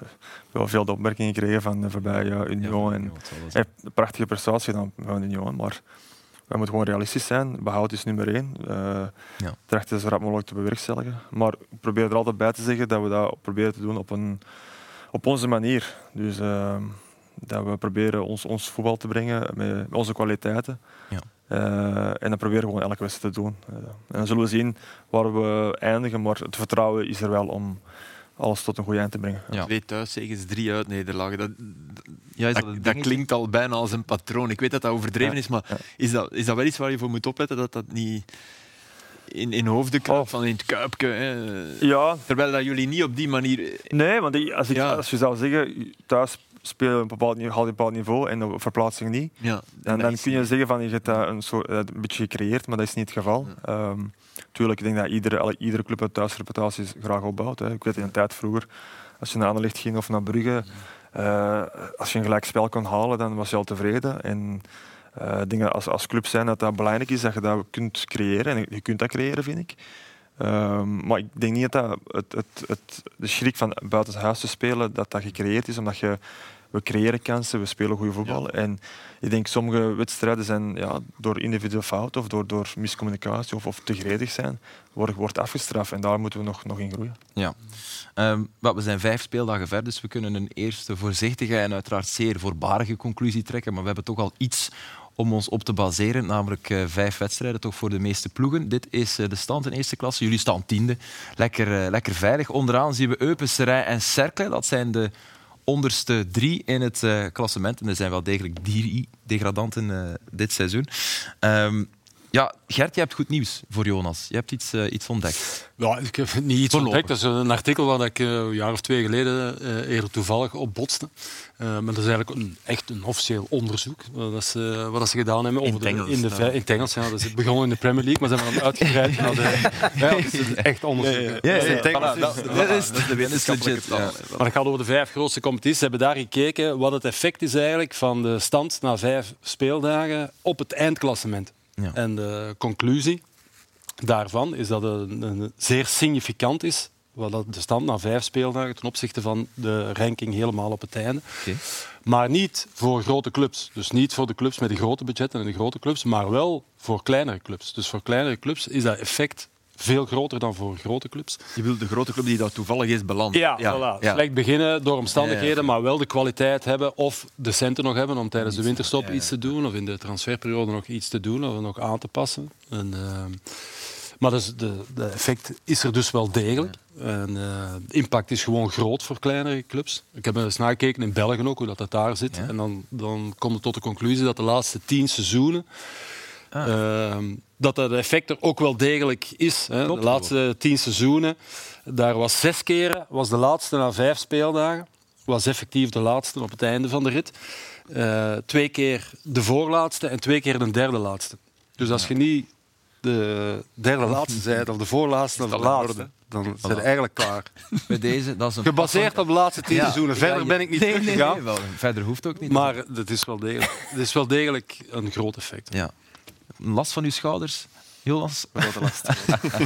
C: hebben veel de opmerkingen gekregen van de voorbije Union. en, Hij heeft een prachtige prestatie gedaan van Union, maar we moeten gewoon realistisch zijn. Behoud is nummer één. Uh,
B: Ja.
C: Terecht is zo rap mogelijk te bewerkstelligen. Maar ik probeer er altijd bij te zeggen dat we dat proberen te doen op, een, op onze manier. Dus eh, dat we proberen ons, ons voetbal te brengen met, met onze kwaliteiten.
B: Ja.
C: Eh, en dan proberen we gewoon elke wedstrijd te doen. Eh, en dan zullen we zien waar we eindigen, maar het vertrouwen is er wel om alles tot een goed eind te brengen.
B: Ja.
F: Twee thuiszegens, drie uitnederlagen. Dat,
B: Ja,
F: dat,
B: dat
F: dat klinkt al bijna als een patroon. Ik weet dat dat overdreven
C: Ja,
F: is, maar
C: ja.
F: is, dat, is dat wel iets waar je voor moet opletten? Dat dat niet in, in hoofden kruipt,
C: Oh.
F: van in het kuipje. Hè?
C: Ja,
F: Terwijl dat jullie niet op die manier...
C: Nee, want als, ik,
F: Ja.
C: als je zou zeggen, thuis op een bepaald, haal een bepaald niveau en op verplaatsing niet,
F: Ja,
C: dan,
F: dat
C: dan kun je zeggen van je hebt dat een, soort, eh, een beetje gecreëerd, maar dat is niet het geval. Ehm, tuurlijk, ik denk dat iedere, iedere club een thuisreputatie graag opbouwt. Hè. Ik weet in een tijd vroeger, als je naar Anderlecht ging of naar Brugge, eh, als je een gelijk spel kon halen, dan was je al tevreden. En ik denk dat als, als club zijn dat dat belangrijk is, dat je dat kunt creëren. En je kunt dat creëren, vind ik. Ehm, maar ik denk niet dat het, het, het, de schrik van buiten huis te spelen, dat dat gecreëerd is, omdat je, we creëren kansen, we spelen goede voetbal. En ik denk sommige wedstrijden zijn ja, door individuele fout of door, door miscommunicatie of, of te gretig zijn, wordt, wordt afgestraft. En daar moeten we nog, nog in groeien.
B: Ja. Wel, we zijn vijf speeldagen ver, dus we kunnen een eerste voorzichtige en uiteraard zeer voorbarige conclusie trekken. Maar we hebben toch al iets om ons op te baseren, namelijk eh, vijf wedstrijden toch voor de meeste ploegen. Dit is eh, de stand in eerste klasse. Jullie staan tiende. Lekker, eh, lekker veilig. Onderaan zien we Eupen, Serij en Cercle. Dat zijn de onderste drie in het eh, klassement. En er zijn wel degelijk drie degradanten eh, dit seizoen. Ehm, ja, Gert, je hebt goed nieuws voor Jonas. Je hebt iets, eh, iets ontdekt.
E: Ja, ik heb niet iets
B: Voorlopig.
E: ontdekt. Dat is een artikel waar ik eh, een jaar of twee geleden eh, eerder toevallig op botste. Eh, maar dat is eigenlijk een, echt een officieel onderzoek wat, dat ze, wat dat ze gedaan hebben.
F: In
E: over
F: het Engels,
E: de, in, de,
F: ja.
E: in het Engels, ja. Dat is begonnen in de Premier League, maar ze hebben dan uitgebreid naar de... Ja, dat is echt onderzoek.
B: Ja,
F: ja.
B: dat,
F: dat-
B: dat is de wetenschappelijke taal.
E: Maar het gaat over de vijf grootste competities. Ze hebben daar gekeken wat het effect is eigenlijk van de stand na vijf speeldagen op het eindklassement.
B: Ja.
E: En de conclusie daarvan is dat het een, een zeer significant is wat dat de stand na vijf speeldagen ten opzichte van de ranking helemaal op het einde.
B: Oké.
E: Maar niet voor grote clubs. Dus niet voor de clubs met de grote budgetten en de grote clubs, maar wel voor kleinere clubs. Dus voor kleinere clubs is dat effect veel groter dan voor grote clubs.
F: Je bedoelt de grote club die daar toevallig is beland.
E: Ja, voilà. Slecht beginnen door omstandigheden,
F: Ja, ja.
E: maar wel de kwaliteit hebben of de centen nog hebben om tijdens de winterstop
F: Ja, ja.
E: iets te doen of in de transferperiode nog iets te doen of nog aan te passen. En, ehm, maar dus de, de effect is er dus wel degelijk. En, eh, de impact is gewoon groot voor kleinere clubs. Ik heb eens nagekeken in België ook, hoe dat, dat daar zit.
B: Ja.
E: En dan, dan komt het tot de conclusie dat de laatste tien seizoenen
B: Ah.
E: Ehm, dat dat effect er ook wel degelijk is. Hè. De laatste tien seizoenen, daar was zes keren, was de laatste na vijf speeldagen, was effectief de laatste op het einde van de rit. Eh, twee keer de voorlaatste en twee keer de derde laatste. Dus als je niet de derde laatste bent, of de voorlaatste of de laatste,
F: orde.
E: dan zijn je eigenlijk klaar.
B: Bij deze, dat is een
E: Gebaseerd op de laatste tien
B: Ja.
E: seizoenen. Verder
B: Ja, je-
E: ben ik niet
B: nee, nee,
E: teruggegaan.
B: nee, wel, verder hoeft ook niet.
E: Maar het is, wel degelijk, het is wel degelijk een groot effect.
B: Ja. Een last van uw schouders, Jonas? Grote last.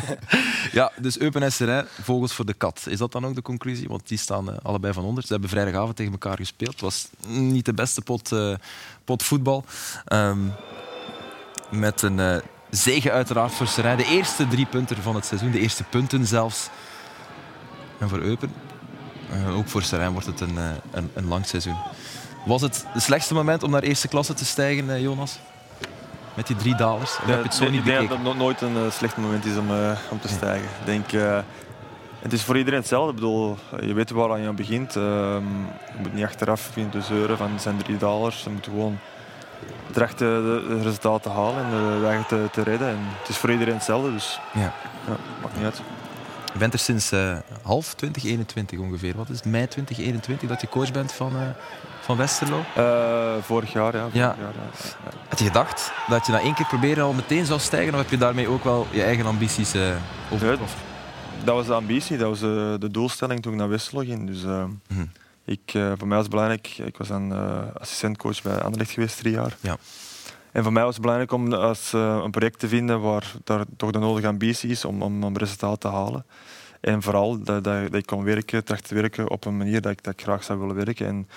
B: ja, dus Eupen en Serijn, vogels voor de kat. Is dat dan ook de conclusie? Want die staan eh, allebei van onder. Ze hebben vrijdagavond tegen elkaar gespeeld. Het was niet de beste pot, eh, pot voetbal. Ehm, met een eh zege uiteraard voor Serijn. De eerste drie punten van het seizoen. De eerste punten zelfs. En voor Eupen, ook voor Serijn, wordt het een, een, een lang seizoen. Was het het slechtste moment om naar eerste klasse te stijgen, Jonas? Met die drie dalers? Of heb je het zo
C: Nee,
B: niet
C: ik denk dat het no- nooit een eh, slecht moment is om, eh, om te stijgen. Ik denk, eh, het is voor iedereen hetzelfde. Ik bedoel, je weet waar je aan begint. Ehm, je moet niet achteraf beginnen te zeuren van het zijn drie dollars. Je moet gewoon trachten de, de resultaten te halen en de weg te, te redden. En het is voor iedereen hetzelfde, dus
B: Ja.
C: ja, maakt niet uit.
B: Je bent er sinds half 2021 ongeveer. Wat is het, mei 2021 dat je coach bent van, van Westerlo?
C: Eh, vorig jaar, ja. Vorig
B: Ja.
C: Jaar, ja.
B: Had je gedacht dat je na één keer proberen al meteen zou stijgen? Of heb je daarmee ook wel je eigen ambities overtroffen?
C: Dat was de ambitie, dat was eh, de doelstelling toen ik naar Westerlo ging. Dus,
B: Mhm.
C: ik, voor mij was het belangrijk, ik was dan assistentcoach bij Anderlecht geweest drie jaar.
B: Ja.
C: En voor mij was het belangrijk om als, een project te vinden waar daar toch de nodige ambitie is om, om, om resultaat te halen. En vooral dat, dat, dat ik kon werken, tracht te werken op een manier dat ik, dat ik graag zou willen werken. En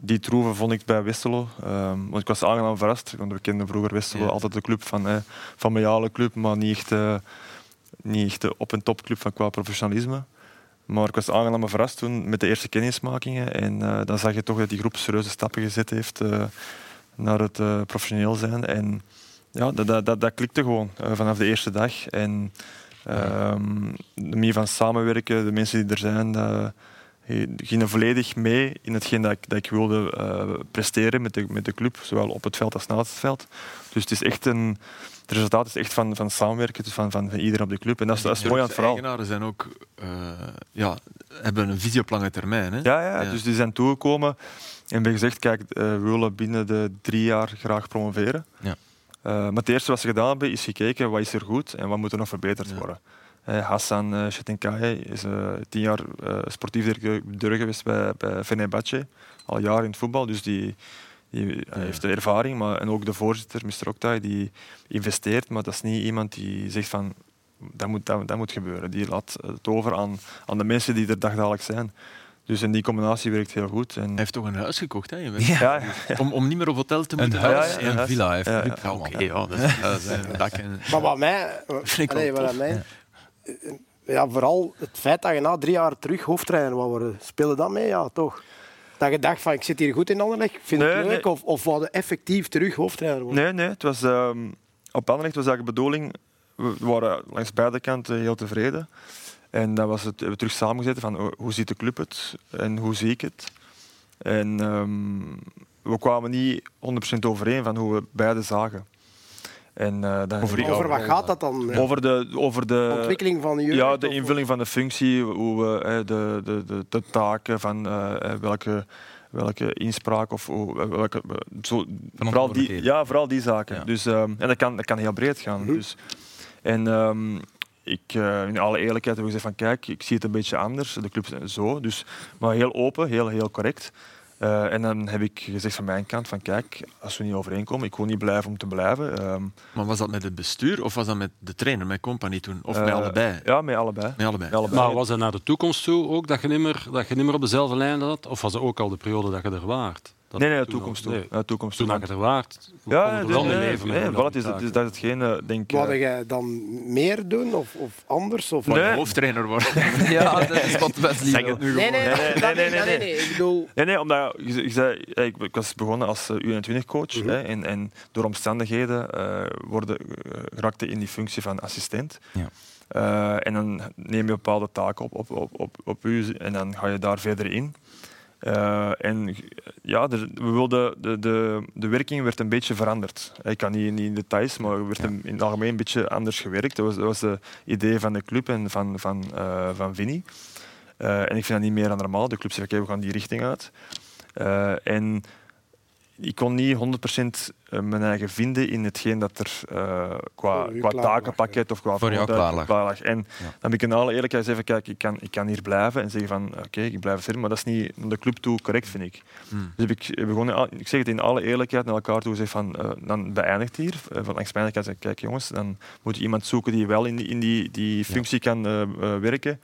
C: die troeven vond ik bij Westerlo. Ehm, want ik was aangenaam verrast, want we kenden vroeger Westerlo
B: Ja.
C: altijd de club van eh, familiale club, maar niet echt, eh, niet echt de op- en topclub van qua professionalisme. Maar ik was aangenaam verrast toen met de eerste kennismakingen. En eh, dan zag je toch dat die groep serieuze stappen gezet heeft eh, naar het professioneel zijn. En ja, dat, dat, dat, dat klikte gewoon vanaf de eerste dag. En ehm, de manier van samenwerken, de mensen die er zijn, dat, die gingen volledig mee in hetgeen dat ik, dat ik wilde eh, presteren met de, met de club, zowel op het veld als naast het veld. Dus het is echt een... Het resultaat is echt van, van samenwerken, dus van, van, van iedereen op de club. En dat is, dat is mooi aan het verhaal.
F: eigenaren zijn ook, eh, ja, hebben een visie op lange termijn. Hè?
C: Ja, ja,
F: Ja.
C: dus die zijn toegekomen en hebben gezegd, kijk, eh, we willen binnen de drie jaar graag promoveren.
B: Ja.
C: Maar het eerste wat ze gedaan hebben, is gekeken wat is er goed en wat moet er nog verbeterd worden. Hassan uh, Chetinkaye is eh, tien jaar eh, sportief directeur geweest bij, bij Fenerbahce, al jaren in het voetbal, dus die, die eh, heeft de ervaring. Maar, en ook de voorzitter, Mr. Oktay, die investeert, maar dat is niet iemand die zegt van dat moet, dat, dat moet gebeuren. Die laat het over aan, aan de mensen die er dagdagelijks zijn. Dus in die combinatie werkt heel goed. En,
F: Hij heeft toch een huis gekocht, hè?
C: ja,
F: Om, om niet meer op hotel te
B: Een
F: moeten
B: huis
C: ja,
B: en
C: ja,
B: een
C: ja.
B: villa heeft
C: Ja, ja.
F: Oké, ja, dat is, dat is een dak en...
D: Maar wat mij, allee, wat mij eh, ja, vooral het feit dat je na drie jaar terug hoofdtrainer wou worden, speelde dat mee? Ja, toch? Dat je dacht van, ik zit hier goed in Anderlecht, ik vind
C: Nee,
D: het leuk,
C: nee.
D: of, of wou je effectief terug hoofdtrainer worden?
C: Nee, nee. Het was, ehm, op Anderlecht was eigenlijk de bedoeling... We waren langs beide kanten heel tevreden. En dat was het, we hebben terug samengezeten van oh, hoe ziet de club het en hoe zie ik het. En ehm, we kwamen niet 100% overeen van hoe we beide zagen. En, eh,
F: Over-
D: wat gaat dat dan? Ja.
C: over de, over de
D: ontwikkeling van de jeugd?
C: Ja, de
D: of-
C: invulling van de functie, hoe we, de, de, de, de taken van eh, eh, welke, welke inspraak of eh, welke, eh, zo, vooral die, ja, vooral die zaken.
B: Ja.
C: Dus, ehm, en dat kan, dat kan heel breed gaan.
D: Mhm.
C: Dus, en ehm, ik, eh, in alle eerlijkheid heb ik gezegd van kijk, ik zie het een beetje anders. De club is zo, dus, maar heel open, heel, heel correct. Eh, en dan heb ik gezegd van mijn kant van kijk, als we niet overeenkomen, ik wil niet blijven om te blijven. Ehm,
F: Maar was dat met het bestuur of was dat met de trainer, met Company toen? Of met
C: eh,
F: allebei?
C: Ja, met allebei.
F: Met allebei.
C: Met allebei.
E: Maar was het naar de toekomst toe ook dat je niet meer, dat je niet meer op dezelfde lijn zat? Of was het ook al de periode dat je er waart? Dat
C: nee, nee, de
E: toen
C: toekomst toe.
E: nee,
C: Ja, de toekomst
E: Toen
C: toe.
E: dat je er waart,
C: Ja, nee, nee,
E: leven
C: nee, voilà, het is, het is, dat is hetgeen, eh, denk.
D: Wou jij dan meer doen of, of anders? Of
C: Nee.
F: Hoofdtrainer worden.
B: Ja, dat is wat Wesley
F: Zeg
B: wil.
F: het nu
D: Nee,
F: gewoon.
D: nee,
C: Nee, nee,
D: dat
C: nee, nee,
D: dat
C: nee.
D: niet, nee. Ik bedoel,
C: Nee, nee, omdat je, je zei, ik, ik was begonnen als eh, U21-coach
D: Mhm.
C: hè, en, en door omstandigheden eh worden, raakte in die functie van assistent.
B: Ja.
C: Eh, en dan neem je bepaalde taken op, op, op, op, op u en dan ga je daar verder in. Eh, en ja, er, we wilden, de, de, de werking werd een beetje veranderd. Ik kan niet, niet in details, maar er werd in het algemeen een beetje anders gewerkt. Dat was, dat was het idee van de club en van, van, eh, van Vinnie. Eh, en ik vind dat niet meer dan normaal. De club zegt, oké, we gaan die richting uit. Eh, en ik kon niet 100% mijn eigen vinden in hetgeen dat er eh, qua, qua takenpakket of qua
B: Voor jou
C: verantwoordelijkheid
B: klaar lag.
C: klaar lag. En
B: Ja.
C: dan heb ik in alle eerlijkheid gezegd, van, kijk, ik kan, ik kan hier blijven en zeggen van, oké, ik blijf verder, maar dat is niet naar de club toe correct, vind ik.
F: Hmm.
C: Dus heb ik begonnen, ik zeg het in alle eerlijkheid naar elkaar toe, gezegd van, eh, dan beëindigt hier. Eh, van langs mijn kant zeg ik, kijk jongens, dan moet je iemand zoeken die wel in die, in die, die functie kan eh, eh, werken.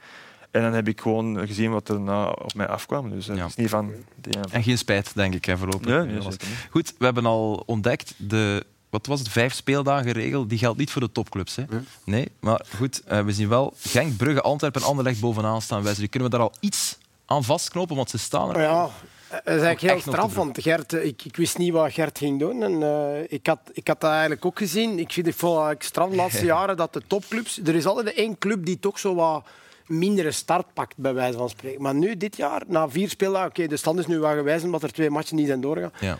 C: En dan heb ik gewoon gezien wat er na op mij afkwam. Dus eh,
B: Ja.
C: het is niet van... Die,
B: En geen spijt, denk ik, hè, voorlopig.
C: nee, nee.
B: Goed, we hebben al ontdekt, de, wat was het, vijf speeldagen regel, die geldt niet voor de topclubs. Hè?
E: Nee.
B: Nee, maar goed, eh, we zien wel Genk, Brugge, Antwerpen en Anderlecht bovenaan staan. Wesley, kunnen we daar al iets aan vastknopen, want ze staan er.
D: Ja, het is eigenlijk heel straf, want Gert, eh, ik, ik wist niet wat Gert ging doen. En, eh, ik, had, ik had dat eigenlijk ook gezien. Ik vind het straf de laatste jaren dat de topclubs... Er is altijd één club die toch zo wat mindere start pakt, bij wijze van spreken. Maar nu, dit jaar, na vier speeldagen... Oké, de stand is nu wel gewijs omdat er twee matchen niet zijn doorgegaan.
B: Ja.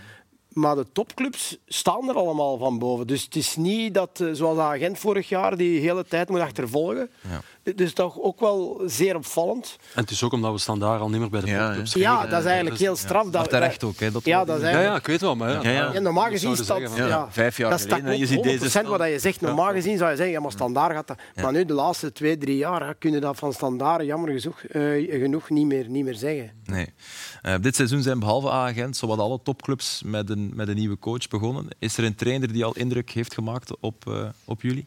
D: Maar de topclubs staan er allemaal van boven. Dus het is niet dat, eh, zoals de agent vorig jaar, die hele tijd moet achtervolgen.
B: Ja.
D: Het is toch ook wel zeer opvallend.
E: En het is ook omdat we standaard al niet meer bij de
F: Ja,
D: Ja,
E: spelen.
D: dat is eigenlijk heel straf.
B: Maar
D: Dat,
B: terecht ook. Hè, dat
D: Ja, dat is
E: Ja,
D: eigenlijk...
E: ja, ik weet wel, maar ja.
F: Ja, ja.
D: Ja, normaal gezien staat... ja,
F: Ja, vijf jaar
D: dat
F: geleden, hè, je ziet deze
D: 100%
F: stand.
D: wat je zegt. Normaal gezien zou je zeggen, ja, maar standaard gaat dat. Maar nu, de laatste twee, drie jaar, kunnen dat van standaard jammer genoeg, eh, genoeg niet, meer, niet meer zeggen.
B: Nee. Eh, dit seizoen zijn behalve agent zowat alle topclubs met een, met een nieuwe coach begonnen. Is er een trainer die al indruk heeft gemaakt op, eh, op jullie?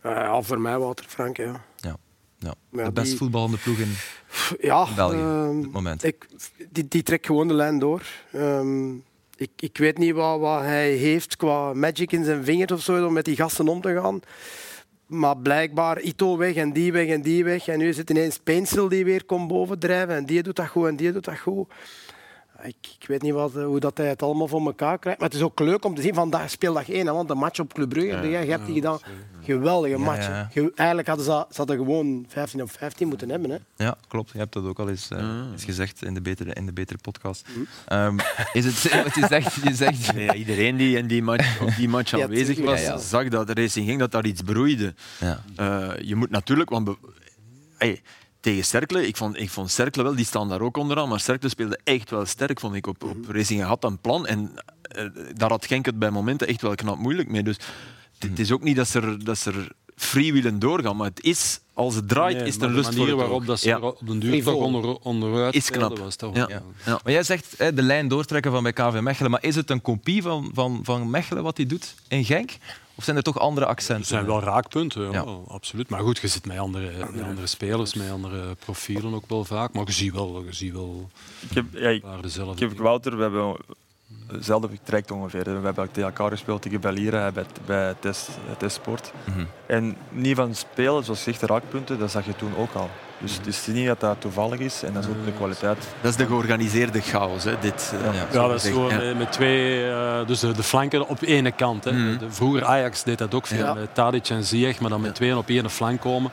D: Eh, ja, voor mij Wouter Frank, ja.
B: Ja. Ja.
D: Ja,
B: de best
D: die-
B: voetballende ploeg in
D: Ja,
B: België
D: ehm,
B: op dit moment.
D: ik, die, die trekt gewoon de lijn door. Ehm, ik, ik weet niet wat, wat hij heeft qua magic in zijn vingers of zo om met die gasten om te gaan. Maar blijkbaar Ito weg en die weg en die weg. En nu het ineens Pencil die weer komt bovendrijven. En die doet dat goed en die doet dat goed. Ik, ik weet niet wat, eh, hoe dat hij het allemaal voor elkaar krijgt. Maar het is ook leuk om te zien, vandaag speeldag 1. Hè, want de match op Club Brugge,
F: Ja,
D: je hebt die gedaan. Geweldige match.
B: ja.
D: Ge- Eigenlijk hadden ze, ze hadden gewoon 15 op 15 moeten hebben. Hè.
B: Ja, klopt. Je hebt dat ook al eens, eh,
F: Ah.
B: eens gezegd in de betere, in de betere podcast. Ehm, is het, wat je zegt, je zegt
F: Nee, ja, iedereen die in die match, op die match aanwezig was,
B: Ja, ja.
F: zag dat de Racing ging, dat daar iets broeide.
B: ja.
F: Eh, je moet natuurlijk, want hey, tegen Cercle, ik vond, ik vond Cercle wel, die staan daar ook onderaan, maar Cercle speelde echt wel sterk, vond ik. Op, op Racing had een plan en eh, daar had Genk het bij momenten echt wel knap moeilijk mee. Dus het, het is ook niet dat ze er, dat ze er free willen doorgaan, maar het is, als het draait,
E: Nee,
F: is het een
E: de
F: lust voor
E: manier
F: het
E: waarop dat ze
F: Ja.
E: er op den duur toch onder, onderuit
F: Is knap.
E: was toch
F: Ja.
B: Ja.
F: Ja.
B: Maar jij zegt hè, de lijn doortrekken van bij KV Mechelen, maar is het een kopie van, van, van Mechelen wat hij doet in Genk? Of zijn er toch andere
E: Er
B: accenten?
E: zijn wel raakpunten, ja,
B: Ja.
E: absoluut. Maar goed, je zit met andere, met andere spelers, met andere profielen ook wel vaak. Maar je ziet wel, je ziet wel
C: Ik heb, ja, ik,
E: waar
C: ik
E: dezelfde
C: heb Wouter, we hebben hetzelfde traject ongeveer. We hebben ook tegen elkaar gespeeld tegen Belira bij, bij test, testsport.
B: Mhm.
C: En niet van spelen, zoals gezegd, de raakpunten, dat zag je toen ook al. Dus het is niet dat dat toevallig is en dat is ook de kwaliteit.
F: Dat is de georganiseerde chaos, hè, dit. eh,
B: Ja.
E: Ja, dat is zo
F: Ja.
E: met, twee, eh, dus de, de flanken op ene kant. Hè.
F: Mhm.
E: De, vroeger Ajax deed dat ook veel
D: Ja.
E: met Tadic en Ziyech, maar dan met tweeën op één flank komen.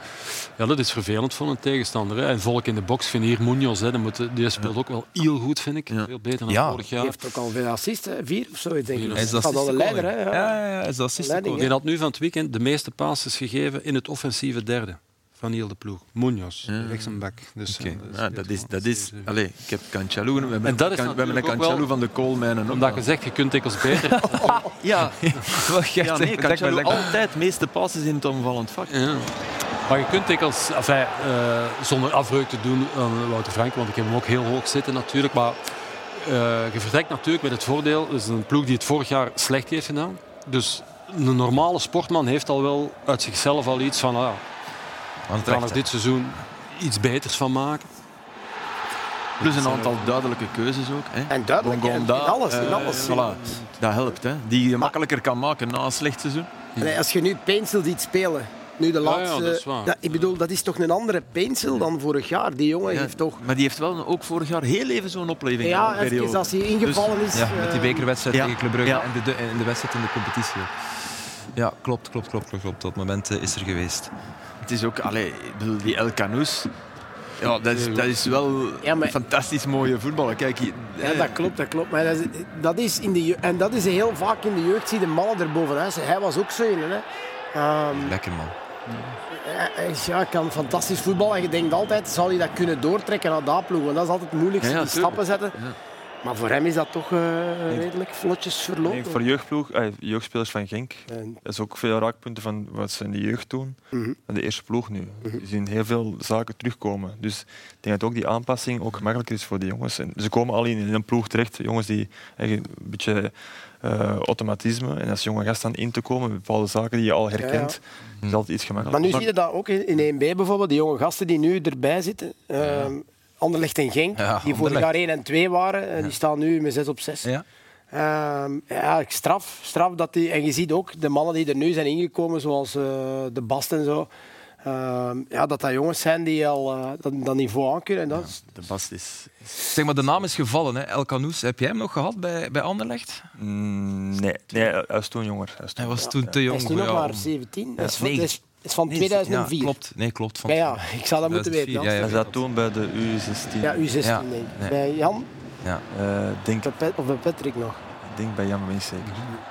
E: Ja, dat is vervelend voor een tegenstander. Hè. En volk in de box vind hier Munoz, hè, die, moet, die speelt ook wel heel goed, vind ik.
F: Ja.
E: Veel beter dan
B: Ja.
E: vorig
D: Hij
E: jaar.
D: heeft ook al veel assists, hè. vier of zo, denk ik.
E: Hij is
B: de
D: Gaat al de leider, hè? Ja.
B: Ja, ja, ja, hij is assistenkoning.
E: Die had nu van het weekend de meeste passes gegeven in het offensieve derde van heel de ploeg. Munoz,
F: Ja.
E: rechts en bak. Dus,
B: Oké.
E: eh,
F: Ja, dat is, dat is, allez, ik heb Cancelo, we hebben,
E: En dat is
F: we hebben een Cancelo
E: wel-
F: van de koolmijnen. ook
E: Omdat je zegt, je kunt dikwijls beter.
F: Ja,
B: Wacht,
F: ja
B: echt,
F: nee, Cancelo altijd meeste passes in het omvallend vak.
E: Ja. Maar je kunt dikwijls, enfin, eh, zonder afbreuk te doen aan Wouter Frank, want ik heb hem ook heel hoog zitten natuurlijk. Maar eh, je vertrekt natuurlijk met het voordeel, het is een ploeg die het vorig jaar slecht heeft gedaan. Dus een normale sportman heeft al wel uit zichzelf al iets van, ah, Gaan er dit seizoen iets beters van maken.
F: Plus een aantal duidelijke keuzes ook. Hè.
D: En duidelijk, in, alles. In
F: eh,
D: alles.
F: voilà. Dat helpt, hè. die je makkelijker kan maken na een slecht seizoen.
D: Nee, als je nu Pencil ziet spelen, nu de
E: Ja, ja,
D: laatste...
E: dat is waar.
D: Ja, ik bedoel, dat is toch een andere Pencil dan vorig jaar. Die jongen
F: Ja,
D: heeft toch...
F: Maar die heeft wel ook vorig jaar heel even zo'n opleving
D: Ja,
F: gehad, een
D: even
F: periode.
D: als hij ingevallen is...
B: Ja, met die
D: eh,
B: bekerwedstrijd
F: ja.
B: tegen Club Brugge
F: Ja.
B: en de, de, en de wedstrijd in de competitie. Ja, klopt, klopt, klopt, klopt. klopt. Dat moment eh, is er geweest.
F: Het is ook, allee, ik bedoel, die El Canous, ja, dat, is, dat is wel
D: Ja, maar-
F: een fantastisch mooie voetballer. Kijk, hier,
D: Ja, dat klopt, dat klopt. Maar dat is, dat is in de en dat is heel vaak in de jeugd, zie je de mannen er bovenuit. Hij was ook zo. Hè. Ehm,
B: Lekker man.
D: hij- hij is- ja, kan fantastisch voetballen. En je denkt altijd, zal hij dat kunnen doortrekken naar dat ploeg? Want dat is altijd het moeilijkste,
F: ja,
D: die
F: tuurlijk.
D: stappen zetten. Maar voor hem is dat toch eh, redelijk vlotjes verlopen.
C: voor jeugdploeg, eh, jeugdspelers van Genk,
D: En-
C: dat is ook veel raakpunten van wat ze in de jeugd doen. En de eerste ploeg nu. Je ziet heel veel zaken terugkomen. Dus ik denk dat ook die aanpassing ook gemakkelijker is voor die jongens. En ze komen al in, een ploeg terecht, jongens die een beetje eh, automatisme. En als jonge gasten in te komen, bepaalde zaken die je al herkent, is altijd iets
D: Maar
C: gemakkelijker.
D: nu zie je dat ook in in 1B bijvoorbeeld, die jonge gasten die nu erbij zitten. Ehm Anderlecht en Genk,
B: Ja,
D: die vorig jaar 1 en 2 waren, en die staan nu met 6 op 6.
B: Ja?
D: Ehm, ja, straf. straf dat die, en je ziet ook de mannen die er nu zijn ingekomen, zoals eh, de Bast en zo, ehm, ja, dat dat jongens zijn die al eh, dat, dat niveau aankunnen. En dat is,
F: De Bast is...
B: Zeg maar, de naam is gevallen. Hè. El Canoes, heb jij hem nog gehad bij, bij Anderlecht?
C: Mm, nee, nee, hij was toen jonger. Hij was toen
B: Hij was
C: jonger.
B: toen te
D: hij
B: jong
D: is nu
B: voor
D: nog maar
B: om-
D: 17. Dat is,
B: Ja,
D: van,
B: nee.
D: dat is, is van
B: Nee,
D: 2004.
B: Ja, klopt. Nee, klopt. Van
D: Ja, ja, ik zou dat moeten weten.
B: 2004,
D: Jan.
B: ja, ja.
C: Hij zat toen bij de U16.
D: Ja, U16
B: Ja.
D: denk ik.
B: Nee.
D: Bij Jan
B: Ja.
C: Eh, denk,
D: of bij Patrick nog.
C: ik denk bij Jan Wins zeker.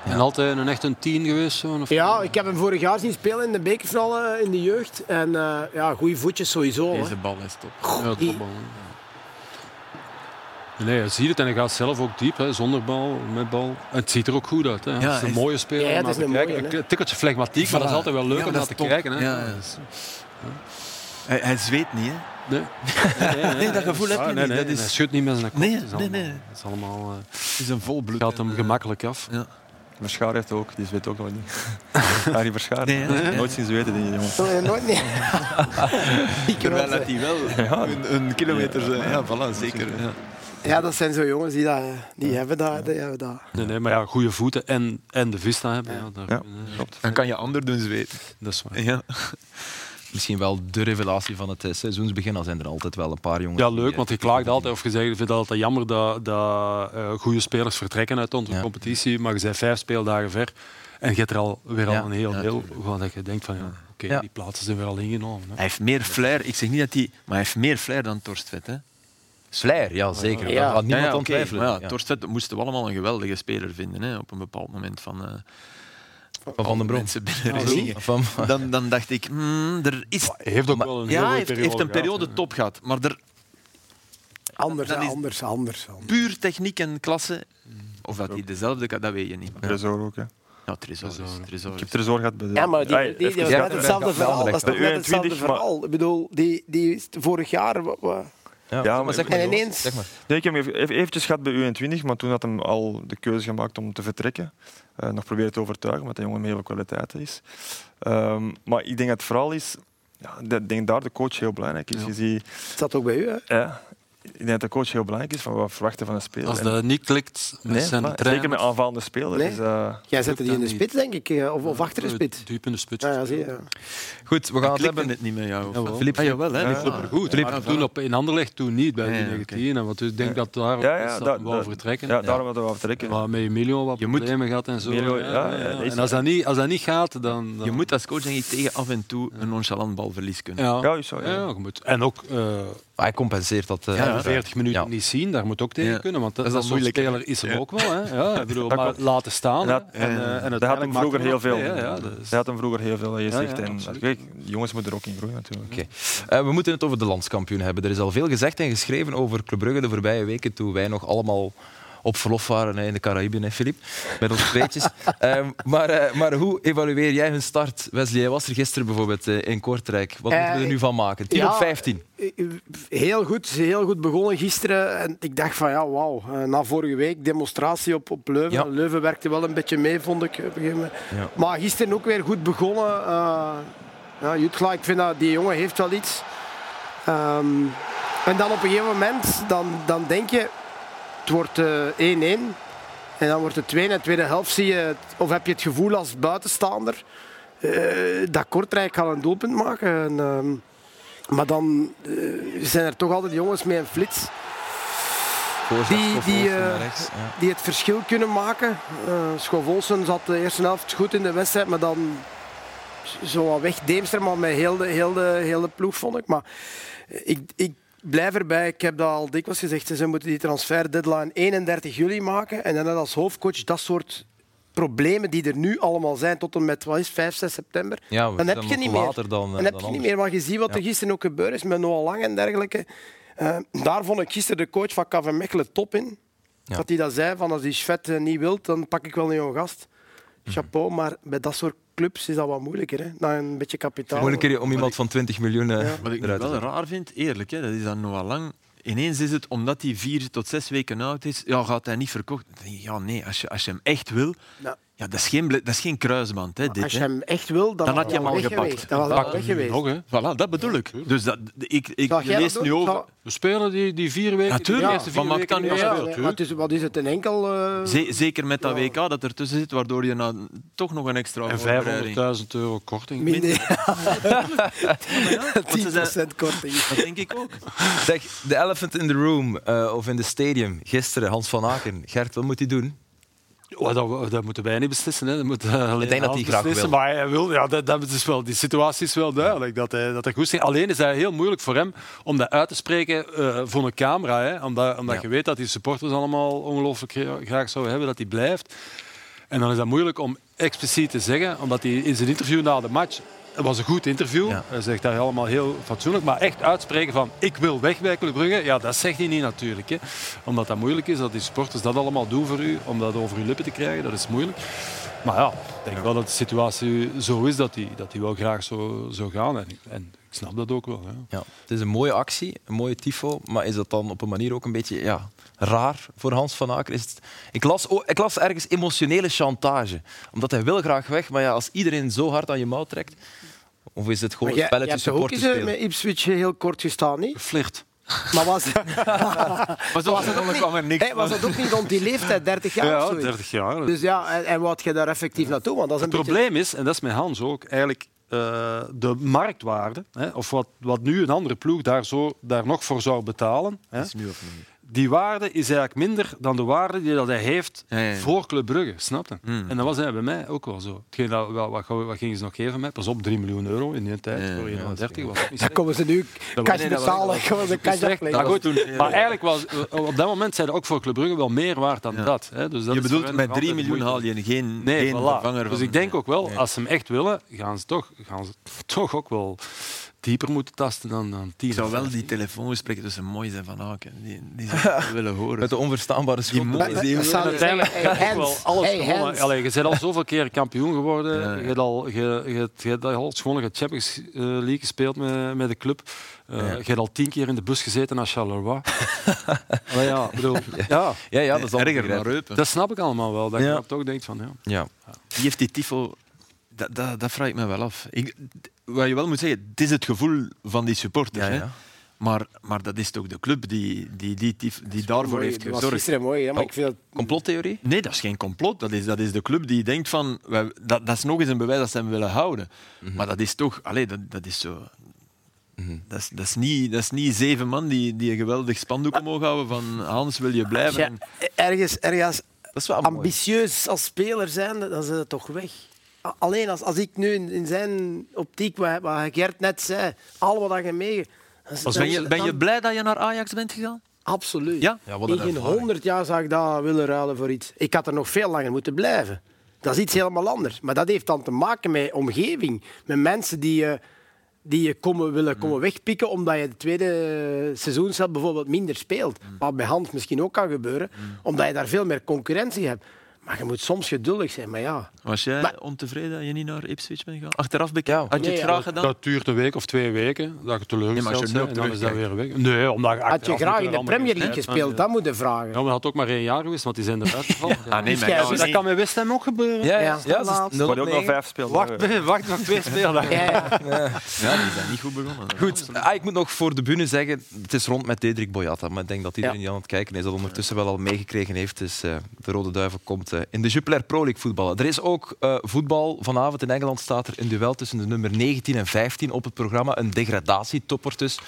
B: Ja.
E: En altijd een echt een tien geweest. Zo, of
D: Ja, ik heb hem vorig jaar zien spelen in de bekerfinale in de jeugd. En eh ja, goede voetjes sowieso.
F: Deze bal is top.
E: Ja,
D: die-
E: topbal, hè. Nee, je ziet het en hij gaat zelf ook diep, hè, zonder bal, met bal. Het ziet er ook goed uit. Hè.
F: Ja,
E: het is een
F: is-
E: mooie speler
D: Ja, het is een
E: kijken.
D: mooie, hè.
E: Een tikkeltje flegmatiek, maar dat is altijd wel leuk
F: Ja,
E: om
F: dat
E: naar te
F: top.
E: kijken. Hè.
F: Ja, ja. Hij, hij zweet niet, hè?
E: Nee. Nee, nee,
F: Nee, dat gevoel heb je
E: Ah, nee,
F: niet.
E: nee,
F: Dat is-
E: Hij schudt niet met zijn kop.
F: Nee,
E: Het is
F: nee,
E: allemaal-
F: nee.
E: Het is allemaal, eh,
F: Het is een volbloed.
E: gaat hem
F: eh,
E: gemakkelijk af.
F: Ja.
C: Verschaar heeft ook, die zweet ook nog niet. Harry Verschaar.
F: Nee?
C: Nooit zien zweten, die jongen.
D: Zo, eh, nooit niet. Ik
F: Terwijl dat hij wel een, een kilometer... eh, Ja, voilà, zeker. Ja.
D: Dat zijn zo jongens die, dat, die hebben dat. Die hebben dat.
E: Nee, nee, maar ja, goede voeten en, en de vista hebben. Ja. daar,
C: Ja, klopt.
F: Dan kan je ander doen zweten.
E: dat is waar.
F: Ja.
B: Misschien wel de revelatie van het eh, seizoensbegin. Al zijn er altijd wel een paar jongens.
E: Ja, leuk,
B: eh,
E: want je klaagt altijd of je zegt, je vindt het altijd jammer dat, dat eh, goede spelers vertrekken uit onze
B: Ja.
E: competitie, maar je bent vijf speeldagen ver en je hebt er al weer
B: Ja.
E: al een heel
F: Ja,
E: deel gewoon dat je denkt van ja, oké,
B: Ja.
E: die plaatsen zijn weer al ingenomen. Hè.
F: Hij heeft meer flair. Ik zeg niet dat hij... Maar hij heeft meer flair dan Torstvet, hè?
B: Flair, ja zeker.
D: Ja.
B: Daar gaat niemand
F: Ja, ja,
B: aan twijfelen.
F: Maar ja. Torstvet moesten we allemaal een geweldige speler vinden, hè? Op een bepaald moment van... eh,
B: Van Van den Brom.
D: Ah.
B: Van,
F: Dan, dan dacht ik, hmm, er is...
E: Hij heeft ook wel een
F: Ja, heeft,
E: periode
F: heeft een periode
E: gehad,
F: top gehad. Maar er
D: Anders, anders, anders, anders.
F: puur techniek en klasse... Of dat hij dezelfde kan, dat weet je niet. Maar,
C: Tresor ook, hè.
F: ja, Tresor. is- Tresor
C: Ik heb Tresor gehad bij de...
D: Ja, maar die, die, die, is net hetzelfde verhaal. Dat is net hetzelfde
C: 21, maar-
D: verhaal. Ik bedoel, die, die is vorig jaar...
B: Ja,
C: Ja,
B: maar zeg maar.
D: En ineens-
B: Zeg maar.
C: Nee, ik heb hem even eventjes gehad bij U21, maar toen had hem al de keuze gemaakt om te vertrekken. Eh, nog proberen te overtuigen, omdat de jongen met heel veel kwaliteiten is. Ehm, maar ik denk dat het vooral is, ja, ik denk daar de coach heel belangrijk is.
E: Ja.
C: Je ziet,
D: Het zat ook bij u, hè?
C: ja, ik denk dat de coach heel belangrijk is van wat we verwachten van een speler.
E: Als dat niet klikt met
C: nee,
E: zijn
C: maar
E: trainer...
C: zeker met aanvallende spelers.
D: Nee.
C: Dus, eh,
D: Jij zette die in de spits, denk ik. eh, Of, of achter de spits.
E: Diep in de spits.
D: Ja, ja, zie je. ja.
B: Goed, we gaan het hebben.
F: het niet met jou?
B: Filip,
F: Ah, jawel, hè?
C: Ja. Ah,
F: Flipper.
E: Goed, maar
F: voilà.
E: toen op, in Anderlecht toen niet, bij die
F: ja,
E: 19. Want ik denk dat daar
C: Ja, ja,
E: is dat wel
C: dat-
E: vertrekken.
C: ja, daarom hadden we vertrekken.
E: Maar met Emilio wat
F: Je moet-
E: problemen gehad en zo. En als dat, niet, als dat niet gaat, dan... dan
F: Je moet als coach denk ik tegen af en toe een nonchalant balverlies kunnen.
E: Ja,
C: Ja, is zo, ja.
E: ja, je moet. En ook eh
B: Hij compenseert dat. eh,
F: Ja,
B: uiteraard.
E: 40 minuten
B: Ja.
E: niet zien, daar moet ook tegen
F: Ja.
E: kunnen. Want dat,
F: Dat
E: dat
F: is moeilijk,
E: speler is hem
F: Ja.
E: ook wel. Hè. Ja, ik bedoel,
C: Dat
E: maar laten staan.
C: Dat-
E: en, eh, en
C: Dat had
E: uiteindelijk
C: hem vroeger heel veel.
E: mee, dat
C: had hem vroeger heel veel, dat je zegt.
E: ja,
C: en, kijk, jongens moeten er ook in groeien natuurlijk.
B: Oké. Eh, we moeten het over de landskampioen hebben. Er is al veel gezegd en geschreven over Club Brugge de voorbije weken, toen wij nog allemaal op verlof waren in de Caraïben, hè, Filip, met onze tweetjes. Ehm, maar, eh, maar hoe evalueer jij hun start? Wesley, jij was er gisteren bijvoorbeeld eh, in Kortrijk. Wat
D: Eh,
B: moeten we er nu van maken? 10
D: ja,
B: op 15.
D: Heel goed, heel goed begonnen gisteren. En ik dacht van ja, wauw. Eh, Na vorige week demonstratie op, op Leuven.
B: Ja.
D: Leuven werkte wel een beetje mee, vond ik. Op een gegeven moment.
B: Ja.
D: Maar gisteren ook weer goed begonnen. Uh, ja, Jutgla, ik vind dat die jongen heeft wel iets. Ehm, en dan op een gegeven moment, dan, dan denk je, het wordt eh, 1-1. en dan wordt het 2 en de tweede helft zie je, of heb je het gevoel als buitenstaander, eh, dat Kortrijk gaat een doelpunt maken. En, ehm, maar dan eh, zijn er toch altijd jongens met een flits die- die, eh, het verschil kunnen maken. Uh, Schoof Olsen zat de eerste helft goed in de wedstrijd, maar dan zo wat weg Deemster, maar met heel de, heel, de, heel de ploeg vond ik. Maar ik, ik blijf erbij, ik heb dat al dikwijls gezegd, ze moeten die transfer deadline 31 juli maken en dan als hoofdcoach dat soort problemen die er nu allemaal zijn tot en met wat is, 5, 6 september.
B: Ja, we
D: Dan heb
B: zijn
D: je niet meer.
B: dan, eh,
D: Dan heb je niet meer, maar je ziet wat er gisteren ook gebeurd is met Noah Lang en dergelijke. Eh, daar vond ik gisteren de coach van KV Mechelen top in.
B: Ja.
D: Dat hij dat zei, van als die Schvet eh, niet wilt, dan pak ik wel een jonge gast. Chapeau, maar bij dat soort clubs is dat wat moeilijker. Hè? Na een beetje kapitaal.
B: Moeilijker om iemand van 20 miljoen eh,
D: Ja.
F: Wat ik wel raar vind, eerlijk, hè, dat is dan Noah Lang. Ineens is het, omdat hij vier tot zes weken oud is, ja, gaat hij niet verkocht. Dan denk ik, Ja, nee, als je, als je hem echt wil,
D: Ja.
F: Ja, dat, is geen, dat is geen kruisband. Hè, dit,
D: Als je hem echt wil, dan,
F: Dan had je hem al gepakt.
D: geweest. Dan was
E: hem
D: weg geweest.
E: nog, hè.
F: Voilà, dat bedoel ik. Dus dat, ik, ik
D: dat
F: lees
D: doen?
F: nu over...
E: We spelen die, die vier weken.
F: Natuurlijk,
E: die eerste vier
F: van maakt dan
E: niet
D: Ja, het is, wat is het, een enkel... eh,
F: Ze- zeker met dat
D: Ja.
F: WK dat er tussen zit, waardoor je nou toch nog een extra
E: En
F: voorbereiding-
E: 500.000 euro korting.
D: minder,
F: zijn-
D: 10% korting.
F: Dat denk ik ook.
B: Zeg, de elephant in the room eh, of in the stadium gisteren, Hans van Aken. Gert, wat moet hij doen?
E: Oh, dat, dat moeten wij niet beslissen. Hè. Dat moet, eh, alleen
B: denk dat hij graag wil.
E: Maar hij wil, ja, dat, dat is wel, die situatie is wel duidelijk. Dat hij, dat hij goed is. Alleen is het heel moeilijk voor hem om dat uit te spreken eh, voor een camera. Hè. Omdat, omdat
B: Ja.
E: je weet dat die supporters allemaal ongelooflijk gra- graag zouden hebben dat hij blijft. En dan is dat moeilijk om expliciet te zeggen, omdat hij in zijn interview na de match. Het was een goed interview.
B: Ja.
E: Hij zegt daar allemaal heel fatsoenlijk. Maar echt uitspreken van ik wil weg bij Club Brugge, ja, dat zegt hij niet natuurlijk. Hè. Omdat dat moeilijk is, dat die supporters dat allemaal doen voor u, om dat over uw lippen te krijgen, dat is moeilijk. Maar ja, ik denk wel dat de situatie zo is dat hij, dat hij wel graag zo zou gaan. En, en ik snap dat ook wel. Ja.
B: Ja, het is een mooie actie, een mooie tifo, maar is dat dan op een manier ook een beetje ja, raar voor Hans van Aken? Is het... ik, las, oh, ik las ergens emotionele chantage, omdat hij wil graag weg, maar ja, als iedereen zo hard aan je mouw trekt, of is het gewoon een spelletje
D: ook
B: supporters
D: eens eh,
B: spelen?
D: met Ipswich heel kort gestaan, niet?
E: Flirt.
D: Maar was,
F: Maar zo dan kwam er niks
D: hey, was dat ook niet rond die leeftijd, 30 jaar of
E: Ja,
D: zoiets?
E: 30 jaar.
D: Dus ja, en, en wat je daar effectief naartoe? Want dat is een
E: Het
D: beetje...
E: probleem is, en dat is met Hans ook, eigenlijk eh, de marktwaarde, hè, of wat, wat nu een andere ploeg daar, zo, daar nog voor zou betalen, hè,
F: is nu of niet.
E: Die waarde is eigenlijk minder dan de waarde die dat hij heeft
F: Ja, ja, ja.
E: voor Club Brugge, snap je?
F: Mm.
E: En dat was hij bij mij ook wel zo. Hetgeen dat, wat, wat, wat gingen ze nog geven mij? Pas op, 3 miljoen euro in die tijd, voor
F: ja,
E: 31 was het
D: Dan komen ze nu cash betalen. Komen ze cash
E: slecht.
D: afleggen.
E: Maar goed,
F: toen-
E: Maar eigenlijk was op dat moment zijn er ook voor Club Brugge wel meer waard dan
F: Ja.
E: dat. Hè. Dus dat
F: Je bedoelt, met
E: nog
F: 3
E: altijd
F: miljoen haal je geen,
E: Nee,
F: geen
E: voilà.
F: vervanger
E: Dus
F: van-
E: ik denk ook wel, als ze hem echt willen, gaan ze toch, gaan ze toch ook wel dieper moeten tasten dan, dan tien.
F: Ik zou wel die telefoongesprekken tussen Moyes en Van Aken, die, die zou willen horen.
B: Met de onverstaanbare schoenen.
F: Die
D: ik
E: Uiteindelijk wel alles
D: hey,
E: gewonnen.
D: hands.
E: Allee, je bent al zoveel keer kampioen geworden.
F: Ja, ja.
E: Je hebt al, je, je, hebt- je hebt al de Champions eh, League gespeeld met, met de club. Eh,
B: Ja.
E: Je hebt al tien keer in de bus gezeten naar Charleroi. Allee, ja, bedoel, ja,
B: Ja, ja, dat is
F: erger. Reupen.
E: dat snap ik allemaal wel. Dat je
B: Ja.
E: dan toch denkt van ja.
B: Ja.
F: Die heeft die tifo... Dat, dat, dat vraag ik me wel af. Ik, wat je wel moet zeggen, het is het gevoel van die supporters.
B: Ja,
F: Hè?
B: ja.
F: Maar, maar dat is toch de club die, die, die, die daarvoor
D: Mooi,
F: heeft
D: dat was
F: gezorgd.
D: gisteren mooi, hè, maar
B: Oh.
D: ik vind het
B: Complottheorie?
F: Nee, dat is geen complot. Dat is, dat is de club die denkt van... Wij, dat, dat is nog eens een bewijs dat ze hem willen houden. Maar dat is toch... Allee, dat, dat is zo... Dat is, dat, is niet, dat is niet zeven man die, die een geweldig spandoek omhoog houden van Hans, wil je blijven?
D: Ja, ergens, ergens
B: Dat is wel mooi.
D: ambitieus als speler zijn, dan is het toch weg. Alleen als, als ik nu in, in zijn optiek, wat, wat Gert net zei, al wat je mee... dan-
F: Ben je, ben je blij dat je naar Ajax bent gegaan?
D: Absoluut.
F: Ja?
B: Ja,
D: In
B: een
D: geen honderd jaar zou ik dat willen ruilen voor iets. Ik had er nog veel langer moeten blijven. Dat is iets helemaal anders. Maar dat heeft dan te maken met omgeving. Met mensen die je, die je komen, willen komen wegpikken omdat je de tweede seizoenshelft bijvoorbeeld minder speelt. Wat bij Hans misschien ook kan gebeuren. Omdat je daar veel meer concurrentie hebt. Maar je moet soms geduldig zijn. Maar ja,
F: Was jij
D: Maar-
F: ontevreden dat je niet naar Ipswich bent gegaan? Achteraf bekeken,
B: Ja.
F: had je
D: Nee,
F: het
D: ja.
F: graag gedaan?
E: Dat duurt een week of twee weken, dat je
F: Nee, maar
E: teleurgesteld
F: als je er
E: bent dan is dat weer weg. Nee, omdat je
D: had je graag in de Premier League gespeeld, dat moet je vragen.
E: Ja, maar dat had ook maar één jaar geweest, want die zijn eruit gevallen.
F: Ah, nee,
D: Dus
F: maar
E: Dus dat kan met West Ham ook gebeuren.
B: Ja, ja.
D: Ja.
C: Er worden ook nog
B: 0-9.
C: vijf spelen.
E: Wacht, wacht nog twee speeldagen.
D: Ja, ja.
F: Ja, die zijn niet goed begonnen.
B: Goed, ah, ik moet nog voor de bühne zeggen, het is rond met Dedrick Boyata. Maar ik denk dat iedereen die aan het kijken is, dat ondertussen wel al meegekregen heeft. Dus eh, de Rode Duivel komt in de Jupiler Pro League voetballen. Er is ook eh, voetbal. Vanavond in Engeland staat er een duel tussen de nummer 19 en 15 op het programma. Een degradatietopper dus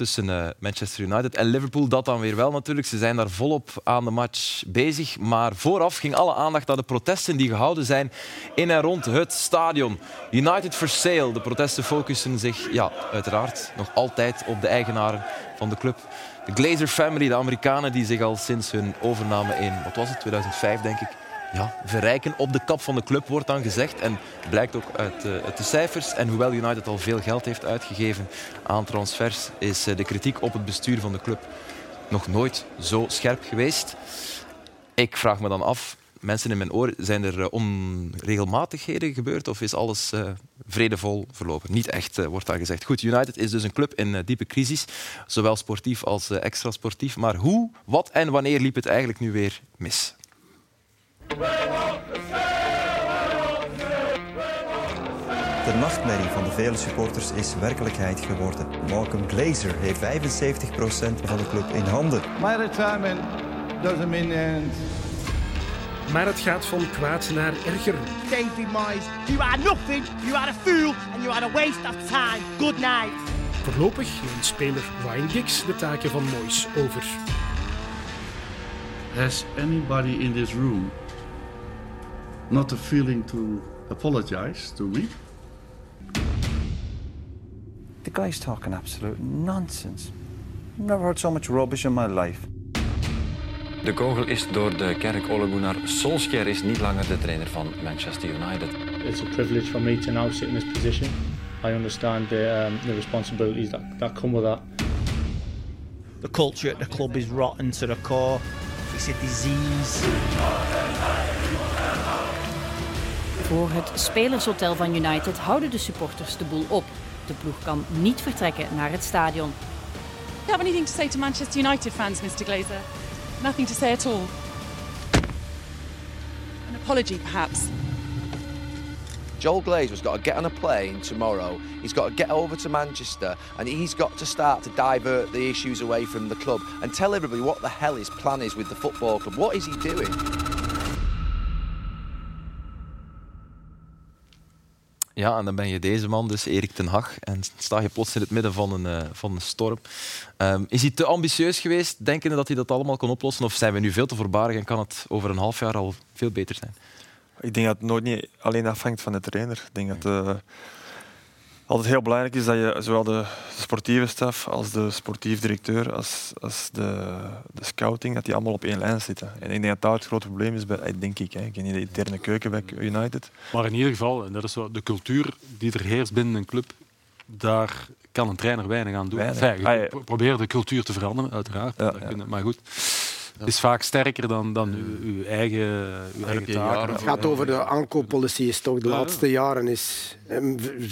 B: tussen eh, Manchester United en Liverpool. Dat dan weer wel natuurlijk. Ze zijn daar volop aan de match bezig. Maar vooraf ging alle aandacht naar de protesten die gehouden zijn in en rond het stadion. United for Sale. De protesten focussen zich ja, uiteraard nog altijd op de eigenaren van de club. De Glazer family, de Amerikanen die zich al sinds hun overname in, wat was het, 2005 denk ik, ja, verrijken op de kap van de club, wordt dan gezegd. En blijkt ook uit, eh, de cijfers. En hoewel United al veel geld heeft uitgegeven aan transfers, is eh, de kritiek op het bestuur van de club nog nooit zo scherp geweest. Ik vraag me dan af, mensen in mijn oor, zijn er eh, onregelmatigheden gebeurd of is alles vredevol verlopen? Niet echt, wordt daar gezegd. Goed, United is dus een club in diepe crisis, zowel sportief als extra sportief. Maar hoe, wat en wanneer liep het eigenlijk nu weer mis?
G: De nachtmerrie van de vele supporters is werkelijkheid geworden. Malcolm Glazer heeft 75% van de club in handen.
H: My retirement doesn't mean the end.
I: Maar het gaat van kwaad naar erger.
J: David Moyes, you are nothing, you are a fool and you are a waste of time. Good night.
I: Voorlopig neemt speler Ryan Giggs de taken van Moyes over.
K: Has anybody in this room not a feeling to apologize to me?
H: The guy's talking absolute nonsense. I've never heard so much rubbish in my life.
L: De kogel is door de kerk Ole Solskjaer is niet langer de trainer van Manchester United.
M: It's a privilege for me to now sit in this position. I understand the, um, the responsibilities that, that come with that.
J: The culture at the club is rotten to the core. It's a disease.
N: Voor het spelershotel van United houden de supporters de boel op. De ploeg kan niet vertrekken naar het stadion.
O: Do you have anything to say to Manchester United fans, Mr. Glazer? Nothing to say at all. An apology, perhaps.
P: Joel Glazer's got to get on a plane tomorrow. He's got to get over to Manchester and he's got to start to divert the issues away from the club and tell everybody what the hell his plan is with the football club. What is he doing?
B: Ja, en dan ben je deze man, dus Erik ten Hag. En sta je plots in het midden van een, eh, van een storm. Ehm, is hij te ambitieus geweest, denkende dat hij dat allemaal kon oplossen? Of zijn we nu veel te voorbarig en kan het over een half jaar al veel beter zijn?
C: Ik denk dat het nooit niet alleen afhangt van de trainer. Ik denk dat het altijd heel belangrijk is dat je zowel de sportieve staf als de sportief directeur als, als de, de scouting, dat die allemaal op één lijn zitten. En ik denk dat daar het grote probleem is, bij, eh, denk ik. Hè. Ik niet de interne keuken bij United.
E: Maar in ieder geval, en dat is zo, de cultuur die er heerst binnen een club, daar kan een trainer weinig aan doen.
C: Weinig.
E: Enfin, je
C: Ah, ja.
E: probeer de cultuur te veranderen, uiteraard.
C: Ja, ja.
E: Maar goed, is vaak sterker dan, dan uw, uw eigen, uw eigen
F: je
E: taken.
F: jaren
D: Het gaat over de aankooppolicy. Is toch de
E: Ja, ja.
D: laatste jaren is eh,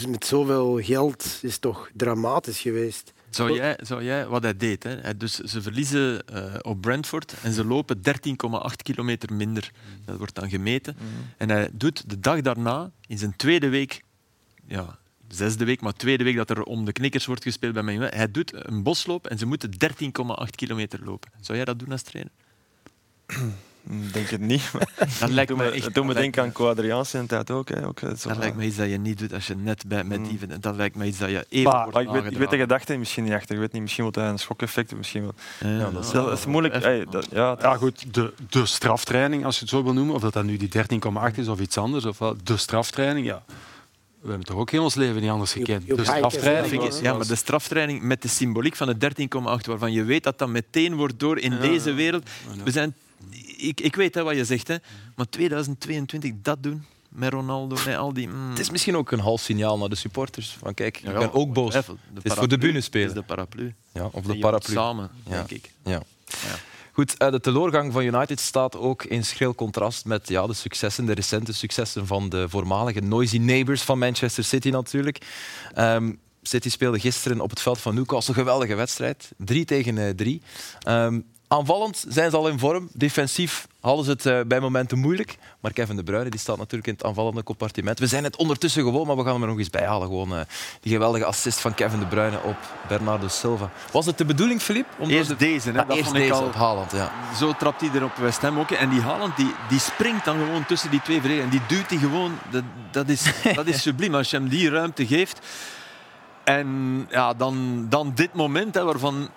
D: met zoveel geld is toch dramatisch geweest.
F: Zou jij, zou jij, wat hij deed, hè? Dus ze verliezen eh, op Brentford en ze lopen 13,8 kilometer minder. Dat wordt dan gemeten. En hij doet de dag daarna, in zijn tweede week, ja, zesde week, maar tweede week dat er om de knikkers wordt gespeeld bij United, hij doet een bosloop en ze moeten 13,8 kilometer lopen. Zou jij dat doen als trainer?
C: Ik Denk het niet.
F: Dat lijkt
C: Doe
F: me echt-
C: dat doet me denken aan Co-Adriaans in de tijd ook. Hè. ook zo,
F: Dat lijkt me iets dat je niet doet als je net bij, met die... Dat lijkt me iets dat je even wordt
C: ik, weet, ik weet de gedachte misschien niet achter. Ik weet niet, misschien wil hij een schokeffect. Misschien wel.
F: Ja,
C: Ja, dat, is, dat is moeilijk.
F: Even-
C: Hey, dat, ja,
E: Ja, goed, de, de straftraining, als je het zo wil noemen, of dat dat nu die 13,8 is of iets anders, of wat, de straftraining, ja. We hebben toch ook heel ons leven niet anders gekend.
D: je
F: ik-
E: was-
F: Ja, maar de straftraining met de symboliek van de 13,8, waarvan je weet dat dat meteen wordt door in deze wereld. We zijn, ik, ik weet hè, wat je zegt, hè, maar 2022 dat doen met Ronaldo, met al die. mm.
B: Het is misschien ook een half signaal naar de supporters. Van kijk, ik ben ook boos. Het is voor de bühne spelen.
F: Het is de paraplu.
B: Ja, of de paraplu.
F: Samen,
B: Ja.
F: denk ik.
B: Ja. Goed, eh, de teleurgang van United staat ook in schril contrast met ja, de successen, de recente successen van de voormalige noisy neighbours van Manchester City natuurlijk. Ehm, City speelde gisteren op het veld van Newcastle een geweldige wedstrijd. 3 tegen 3. Aanvallend zijn ze al in vorm. Defensief hadden ze het eh, bij momenten moeilijk. Maar Kevin De Bruyne die staat natuurlijk in het aanvallende compartiment. We zijn het ondertussen gewoon, maar we gaan hem er nog eens bij halen. Gewoon, eh, die geweldige assist van Kevin De Bruyne op Bernardo Silva. Was het de bedoeling, om
F: Eerst
B: de-
F: deze, hè,
B: Ja,
F: dat
B: eerst
F: vond ik
B: deze
F: al-
B: op Haaland, ja.
F: Zo trapt hij er op West Ham ook. En die Haaland die, die springt dan gewoon tussen die twee verdedigers. En die duwt hij gewoon. Dat, dat, is, dat is subliem als je hem die ruimte geeft. En ja, dan, dan dit moment hè, waarvan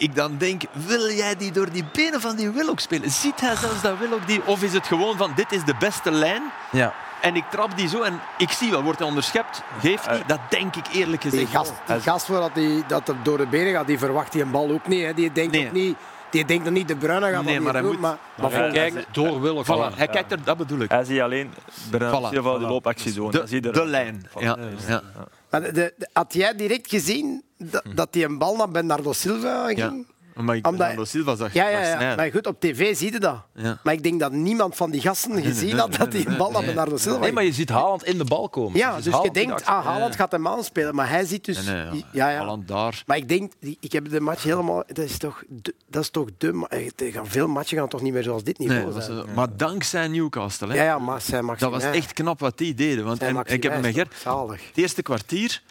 F: ik dan denk, wil jij die door die benen van die Willock spelen? Ziet hij zelfs dat Willock die... Of is het gewoon van, dit is de beste lijn
B: Ja.
F: en ik trap die zo en ik zie wel, wordt hij onderschept? Geeft hij? Dat denk ik eerlijk
D: Die
F: gezegd.
D: gast, die gast voordat hij dat er door de benen gaat, die verwacht die een bal ook niet. Hè. Die denkt
F: Nee.
D: ook niet. Die denkt nog niet de Bruyne gaat
F: Nee,
D: dat
F: maar
D: niet
F: hij
D: doen,
F: moet-
D: maar,
E: Maar
C: hij
E: hij kijkt door Willock.
F: Voilà, hij kijkt er, dat bedoel ik.
C: Hij ziet alleen Bernardo
F: Voilà,
C: die
F: voilà.
C: loopactie doen.
F: De,
C: er-
F: de lijn. Ja, ja.
D: maar de, de- had jij direct gezien dat, dat die een bal naar Bernardo Silva ging?
F: Ja. Maar ik
D: Omdat-
F: Bernardo Silva zag
D: Ja, ja, ja. Maar goed, op tv zie je dat.
F: Ja.
D: Maar ik denk dat niemand van die gasten gezien
F: nee,
D: had dat
F: nee,
D: hij een bal naar
F: nee.
D: Bernardo Silva
B: Nee,
D: ging.
B: maar je ziet Haaland in de bal komen.
D: Ja, dus je
B: Haaland die
D: denkt,
B: de
D: ah, Haaland gaat hem aanspelen. Maar hij ziet dus...
F: Nee, nee, ja.
D: ja, ja.
F: Haaland daar.
D: Maar ik denk, die- ik heb de match helemaal... Dat is toch de, dat is toch de ma- eh, gaan Veel matchen gaan toch niet meer zoals dit niveau
F: Nee,
D: zijn.
F: eh, maar dankzij Newcastle. Hè.
D: Ja, ja, maar
F: Dat was echt knap wat die deden. Want en, ik heb met
D: Wijs,
F: Ger.
D: toch? Zalig.
F: Het eerste kwartier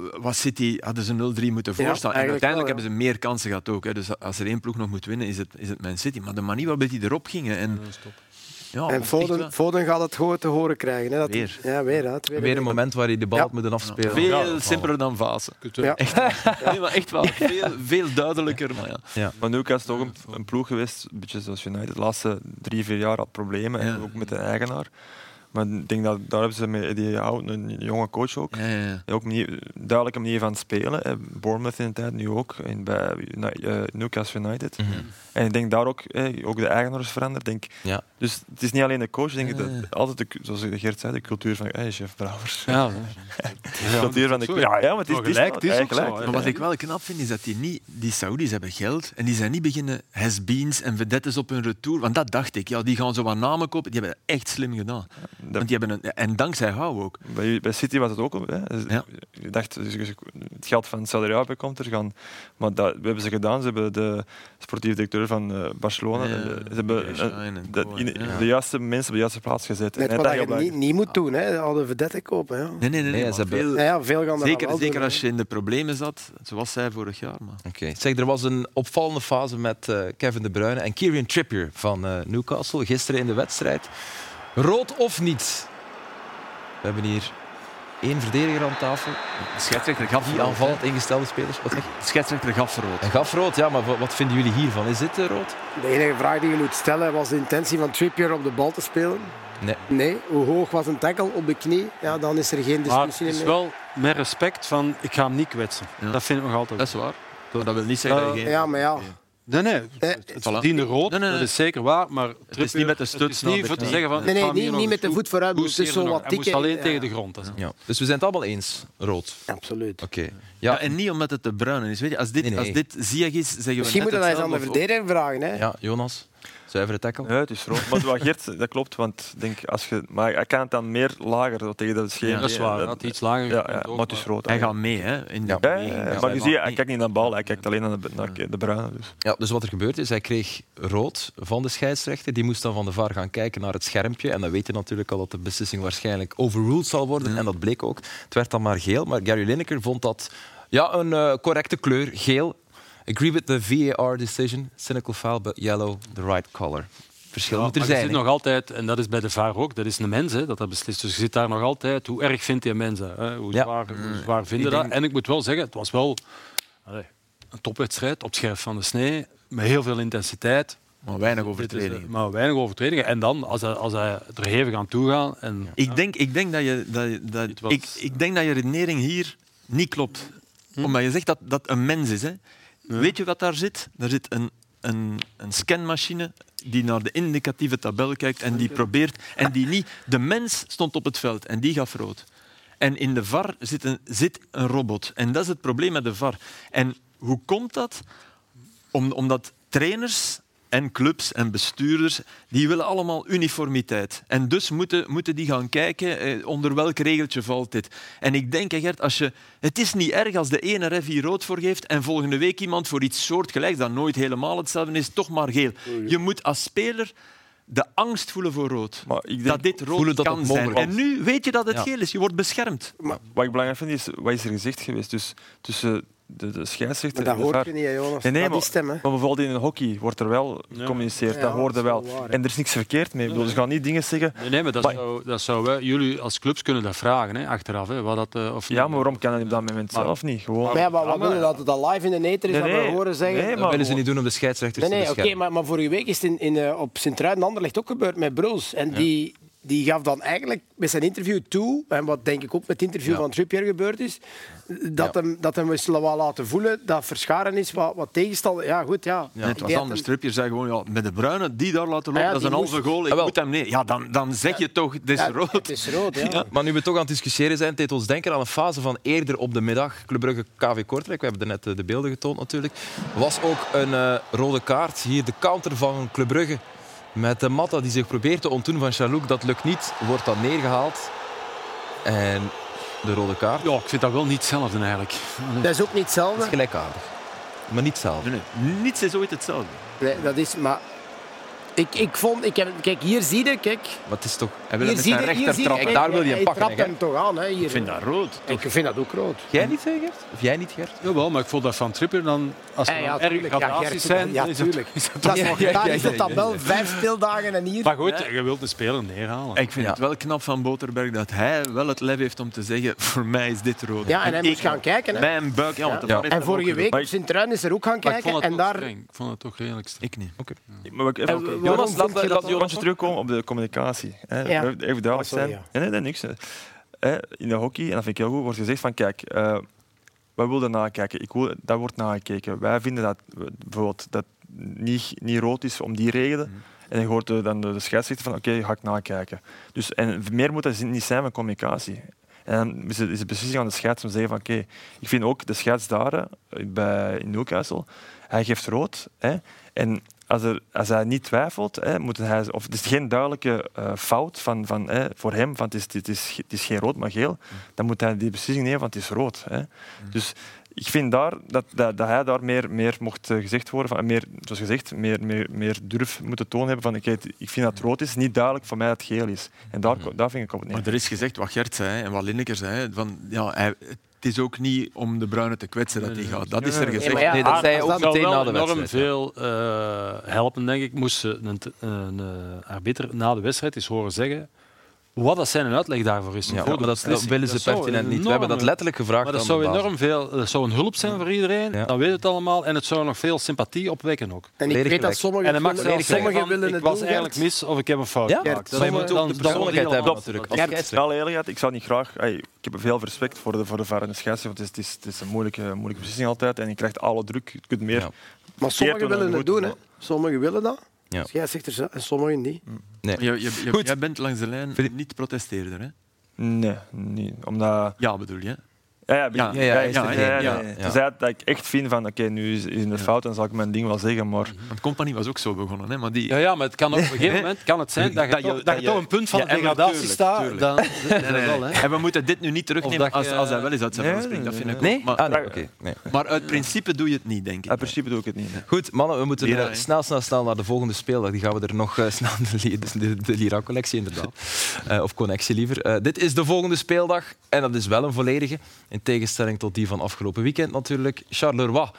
F: was City, hadden ze 0-3 moeten
D: Ja,
F: voorstaan. en uiteindelijk
D: wel,
F: hebben ze meer kansen gehad ook. Hè. Dus als er één ploeg nog moet winnen, is het, is het Man City. Maar de manier waarop die erop gingen. En, ja,
D: En Foden, Foden gaat het gewoon te horen krijgen. Hè, dat
F: Weer.
D: ja, weer. Hè, tweede
B: Weer een moment waar hij de bal moeten afspelen.
F: Veel simpeler dan Vase.
D: Ja.
F: Echt, nee, maar echt wel. Veel, veel duidelijker. Maar ja.
B: Ja.
C: Maar Newcastle is toch een, een ploeg geweest, een beetje zoals United. De laatste drie, vier jaar had problemen. En ook met de eigenaar. Maar ik denk dat daar hebben ze met die een jonge coach ook,
F: Ja, ja, ja.
C: die ook manier, duidelijk een manier van spelen. hè. Bournemouth in de tijd, nu ook, in, bij eh, Newcastle United. En ik denk daar ook, ook de eigenaar is veranderd. Denk,
B: Ja.
C: Dus het is niet alleen de coach, denk ik, dat
F: Ja.
C: altijd, de, zoals Gert zei, de cultuur van hey, chef Brouwers.
E: Ja,
C: De cultuur van de Ja, ja, maar het is,
E: gelijk,
C: wel-
E: het is ook
C: gelijk.
F: Maar wat ik wel knap vind, is dat die, niet, die Saoedi's hebben geld en die zijn niet beginnen has-beens en vedettes op hun retour. Want dat dacht ik, ja, die gaan zo wat namen kopen. Die hebben het echt slim gedaan. Want die hebben een, en dankzij Hou ook.
C: Bij, bij City was het ook. Hè.
F: Ja.
C: Je dacht, dus het geld van Saudi-Arabië komt er. Gaan, maar dat, hebben ze gedaan. Ze hebben de sportief directeur van eh, Barcelona.
F: Ja,
C: eh, ze hebben
F: ja.
C: de juiste mensen op de juiste plaats gezet.
D: Net
C: En
D: wat
C: dat
D: je
C: heel
D: niet, niet moet doen. Hè. Hadden vedette kopen. Ja.
F: Nee, nee, nee. nee,
B: Nee,
F: maar
B: ze hebben-
F: veel,
D: Ja, veel gaan er
F: zeker
D: wel
F: zeker
D: doen,
F: als
D: hè.
F: je in de problemen zat, zoals zij vorig jaar. Maar.
B: Oké. Zeg, er was een opvallende fase met eh, Kevin De Bruyne en Kieran Trippier van eh, Newcastle gisteren in de wedstrijd. Rood of niet? We hebben hier één verdediger aan tafel.
F: De scheidsrechter gaf
B: Die aanvallend ingestelde spelers. Wat zeg je?
F: De scheidsrechter gaf rood.
B: En gaf rood, ja, maar wa- wat vinden jullie hiervan? Is dit eh, rood?
D: De enige vraag die je moet stellen was de intentie van Trippier op de bal te spelen.
B: Nee.
D: Nee. Hoe hoog was een tackle op de knie? Ja, dan is er geen
E: het
D: discussie
E: is
D: meer.
E: wel met respect van ik ga hem niet kwetsen.
F: Ja.
E: Dat vind ik nog altijd.
F: Dat is waar. Dat wil niet zeggen
E: Eh,
F: dat je geen...
D: Ja, maar ja.
E: Nee, nee. Het, het verdiende rood,
F: Nee, nee, nee.
E: dat is zeker waar. Maar
F: Het is niet met de
E: Het
F: stuts
E: is
F: naar
E: niet voor te zeggen van...
D: Nee, nee, niet- met de voet vooruit,
E: goed
D: het is zo wat
E: moest
D: tikken,
E: alleen
D: ja.
E: tegen de grond. Dat is-
B: Ja. Dus we zijn het allemaal eens. Rood.
D: Absoluut.
B: Oké.
F: Ja.
B: Ja,
F: en niet omdat het te bruin is. Weet je, als dit,
B: Nee, nee.
F: Als dit Ziyech is, zeggen we
D: Misschien
F: net
D: moeten we dat eens aan de verdediger vragen. Hè?
B: ja, Jonas. Zuivere tackle.
C: Ja, het is rood. Maar wat Geert, dat klopt. Want denk, als je, maar hij kan het dan meer lager tegen de scheen.
F: Ja,
E: Dat is waar. Dat iets lager.
C: Ja, maar het is rood.
F: Hij gaat mee hè, in de
B: Ja.
C: Ja, ja,
F: beweging.
C: ja, maar
F: hij
C: je ziet, hij
F: niet-
C: kijkt niet naar de bal, hij kijkt alleen naar de, naar de bruine. Dus.
B: Ja, dus wat er gebeurd is, hij kreeg rood van de scheidsrechter. Die moest dan van de VAR gaan kijken naar het schermpje. En dan weet je natuurlijk al dat de beslissing waarschijnlijk overruled zal worden. En dat bleek ook. Het werd dan maar geel. Maar Gary Lineker vond dat ja, een eh, correcte kleur, geel. Agree with the VAR decision. Cynical foul, but yellow, the right color. Verschil
E: Ja,
B: moet er
E: maar je
B: zijn.
E: zit nog altijd, en dat is bij de VAR ook, dat is een mens hè, dat dat beslist. Dus je zit daar nog altijd, hoe erg vindt die mens dat? Hè? Hoe
B: Ja.
E: zwaar, hoe zwaar vinden dat?
B: denk-
E: En ik moet wel zeggen, het was wel allee, een topwedstrijd op het scherp van de snee, met heel veel intensiteit.
F: Maar weinig
E: is, eh,
F: overtredingen.
E: Maar weinig overtredingen. En dan, als hij, als hij er hevig aan toe gaat... En,
F: Ik denk, ik, denk dat je, dat, dat,
E: was-
F: ik, ik denk dat je redenering hier niet klopt. Omdat je zegt dat dat een mens is. Hè. Weet je wat daar zit? Daar zit een, een, een scanmachine die naar de indicatieve tabel kijkt en die probeert... En die niet... De mens stond op het veld en die gaf rood. En in de VAR zit een, zit een robot. En dat is het probleem met de VAR. En hoe komt dat? Om, omdat trainers en clubs en bestuurders, die willen allemaal uniformiteit. En dus moeten, moeten die gaan kijken eh, onder welk regeltje valt dit. En ik denk, hè, Gert, als je, het is niet erg als de ene ref hier rood voor geeft en volgende week iemand voor iets soortgelijks, dat nooit helemaal hetzelfde is, toch maar geel. Je moet als speler de angst voelen voor rood.
C: Maar ik denk,
F: Dat dit rood
B: dat
F: kan zijn. En nu weet je dat het
B: Ja.
F: geel is. Je wordt beschermd.
C: wat ik belangrijk vind, is wat is er gezegd geweest dus, tussen de, de scheidsrechter
D: Maar dat hoort
C: VAR.
D: je niet, Jonas.
C: Nee, nee,
D: Dat
C: maar,
D: die stem, hè.
C: maar bijvoorbeeld in een hockey wordt er wel gecommuniceerd.
D: Ja,
C: dat hoorde
D: dat
C: wel.
D: wel waar, hè.
C: en er is niks verkeerd mee. Ik bedoel, ze gaan niet dingen zeggen.
E: Nee, nee, maar dat zou, dat zou wij, jullie als clubs kunnen dat vragen, hè, achteraf. Hè, wat dat, eh, of
C: Ja, maar waarom kan hij op dat moment
E: Maar-
C: zelf niet? Gewoon.
D: Maar ja, maar wat willen dat het al live in de ether is
C: Nee,
D: dat we
C: nee.
D: horen zeggen?
C: Nee,
B: Dat
C: maar-
B: willen ze niet doen om de scheidsrechters
D: Nee, nee,
B: te
D: oké,
B: beschermen.
D: maar, maar vorige week is het in, in, eh, op Sint-Truiden-Anderlecht ook gebeurd met Bruls. En die, die gaf dan eigenlijk met zijn interview toe, en wat denk ik ook met het interview
B: Ja.
D: van Trippier gebeurd is, dat,
B: Ja.
D: hem, dat hem eens wel laten voelen dat verscharen is wat, wat tegenstander... Ja, goed, ja.
F: Nee, het was anders.
D: dat
F: Trippier zei gewoon, ja, met de Bruine, die daar laten lopen,
D: Ah ja,
F: dat is een halve
D: moest-
F: goal, ik
B: Ah,
F: moet hem nee. Ja, dan, dan zeg je toch, dit is
D: Ja,
F: rood.
D: Het is rood, ja.
B: Maar nu we toch aan het discussiëren zijn, deed ons denken aan een fase van eerder op de middag. Club Brugge KV Kortrijk, we hebben er net eh, de beelden getoond natuurlijk. was ook een eh, rode kaart. Hier de counter van Club Brugge. Met de Matta die zich probeert te ontdoen van Chalouk. Dat lukt niet, wordt dan neergehaald. En de rode kaart
E: Ja, ik vind dat wel niet hetzelfde eigenlijk.
D: Dat is ook niet
B: is
D: hetzelfde.
B: gelijkaardig. Maar niet hetzelfde.
F: Nee, nee, niets is ooit hetzelfde.
D: Nee, dat is... Maar ik, ik vond... Ik heb, kijk, hier zie je, kijk...
B: Het is toch...
F: Hij wil
D: Hier
F: met zijn rechter
D: zie je,
F: trappen.
B: Kijk, daar wil je hem
D: hij
B: pakken,
D: trapt
B: hè,
D: hem toch aan, hè, hier.
F: Ik vind dat rood.
D: Ik vind dat ook rood.
B: Jij niet, Gert? Of jij niet, Gert?
E: Jawel, maar ik vond dat van Trippier dan... Als er
D: Ja,
E: dan erg gradaties zijn,
D: ja,
E: dan is het-
D: tuurlijk.
E: is het
D: Dat
B: Ja,
D: daar
B: ja,
D: is de
B: ja, ja,
D: tabel,
B: ja.
D: vijf speeldagen en hier...
E: Maar goed, je wilt de speler neerhalen.
F: Ik vind
B: Ja.
F: het wel knap van Boterberg dat hij wel het lef heeft om te zeggen, voor mij is dit rood.
D: Ja, en hij
F: ik
D: gaan kijken. Hè.
F: Bij een buik, ja,
D: En vorige week Sint-Truiden is er ook gaan
E: ik
D: kijken.
E: het
D: En daar...
E: Ik vond het toch redelijk streng.
F: Ik niet.
C: Maar Jonas, laat,
D: je
C: laat, Jonas terugkomen op de communicatie. Hè.
D: Ja.
C: Even duidelijk
D: Oh, sorry,
C: zijn. Nee, nee, nee, niks. hè. In de hockey, en dat vind ik heel goed, wordt gezegd van kijk, eh wij willen nakijken. Ik wil, dat wordt nagekeken. Wij vinden dat bijvoorbeeld dat niet, niet rood is om die redenen. En dan hoort de, dan de, de scheidsrechter van oké, ga ik nakijken. Dus, en meer moet dat niet zijn van communicatie. En dan is het, is beslissing aan de scheids om te zeggen van oké, ik vind ook de scheids daar eh, bij, in Newcastle, hij geeft rood. Hè, en als, er, als hij niet twijfelt, hè, moet hij, of het is geen duidelijke eh, fout van, van, hè, voor hem, van het is, het, is, het is geen rood, maar geel, dan moet hij die beslissing nemen van het is rood. Hè. Dus ik vind daar dat, dat, dat hij daar meer, meer mocht eh, gezegd worden, van, meer, zoals gezegd, meer, meer, meer durf moeten tonen hebben van ik vind dat het rood is, niet duidelijk voor mij dat het geel is. En daar, daar vind ik op het neer.
F: Maar er is gezegd, wat Gert zei en wat Lineker zei, van, ja, hij, is ook niet om de Bruine te kwetsen dat hij gaat. Dat is er gezegd.
D: maar ja,
B: Nee, dat zei ook
E: zou
B: meteen
E: wel
B: na de
E: enorm
B: wedstrijd. ja.
E: veel eh, helpen, denk ik. Moest ze een, een, eh, arbiter na de wedstrijd eens horen zeggen wat dat zijn uitleg daarvoor is.
B: Ja,
E: voor
B: maar
E: de
B: dat, willen ze pertinent niet. We hebben dat letterlijk gevraagd
E: Maar dat zou enorm veel, dat zou een hulp zijn voor iedereen.
B: Ja.
E: Dan weet het allemaal. En het zou nog veel sympathie opwekken ook.
D: En ik weet dat sommigen
E: En
D: het
E: zelfs
D: willen,
E: zeggen
D: sommigen
E: van,
D: willen
E: ik
D: het
E: was
D: doen,
E: eigenlijk mis of ik heb een fout
B: Ja,
E: gemaakt.
B: maar je moet ook
E: Dan-
B: de persoonlijkheid hebben natuurlijk.
C: Als alle eerlijkheid, ik zou niet graag... ey, ik heb veel respect voor de, voor de VAR en de scheidsrechter, want het is, het is, het is een moeilijke, moeilijke beslissing altijd. En je krijgt alle druk. Je kunt meer
B: Ja.
D: Maar sommigen willen het doen, hè. Sommigen willen dat.
B: Ja.
D: Dus jij zegt er zo, en sommigen niet.
B: Nee.
F: Je, je, je- jij bent langs de lijn niet protesteerder, hè?
C: Nee, niet. Omdat...
F: Ja, bedoel je?
C: Ja, ja,
F: ja,
C: dat ik echt vind van, oké, nu is, het fout, dan zal ik mijn ding wel zeggen, maar...
F: Want Company was ook zo begonnen, hè? Maar die...
E: Ja, ja, maar het kan op een gegeven moment kan het zijn dat je, dat toch een punt van de degradatie staat. Dan,
F: nee.
E: Wel.
F: En we moeten dit nu niet terugnemen als, als hij wel eens uit zijn
C: nee,
F: springt, dat vind ik
B: nee?
F: Maar,
B: ah, nee,
F: maar uit principe doe je het niet, denk ik.
C: Uit principe doe ik het niet.
B: Goed, mannen, we moeten eh,
F: ja,
B: snel, snel, snel naar de volgende speeldag. Die gaan we er nog eh, snel... De, de, Lira-collectie, inderdaad. Eh, of connectie, liever. dit is de volgende speeldag en dat is wel een volledige in tegenstelling tot die van afgelopen weekend natuurlijk. Charleroi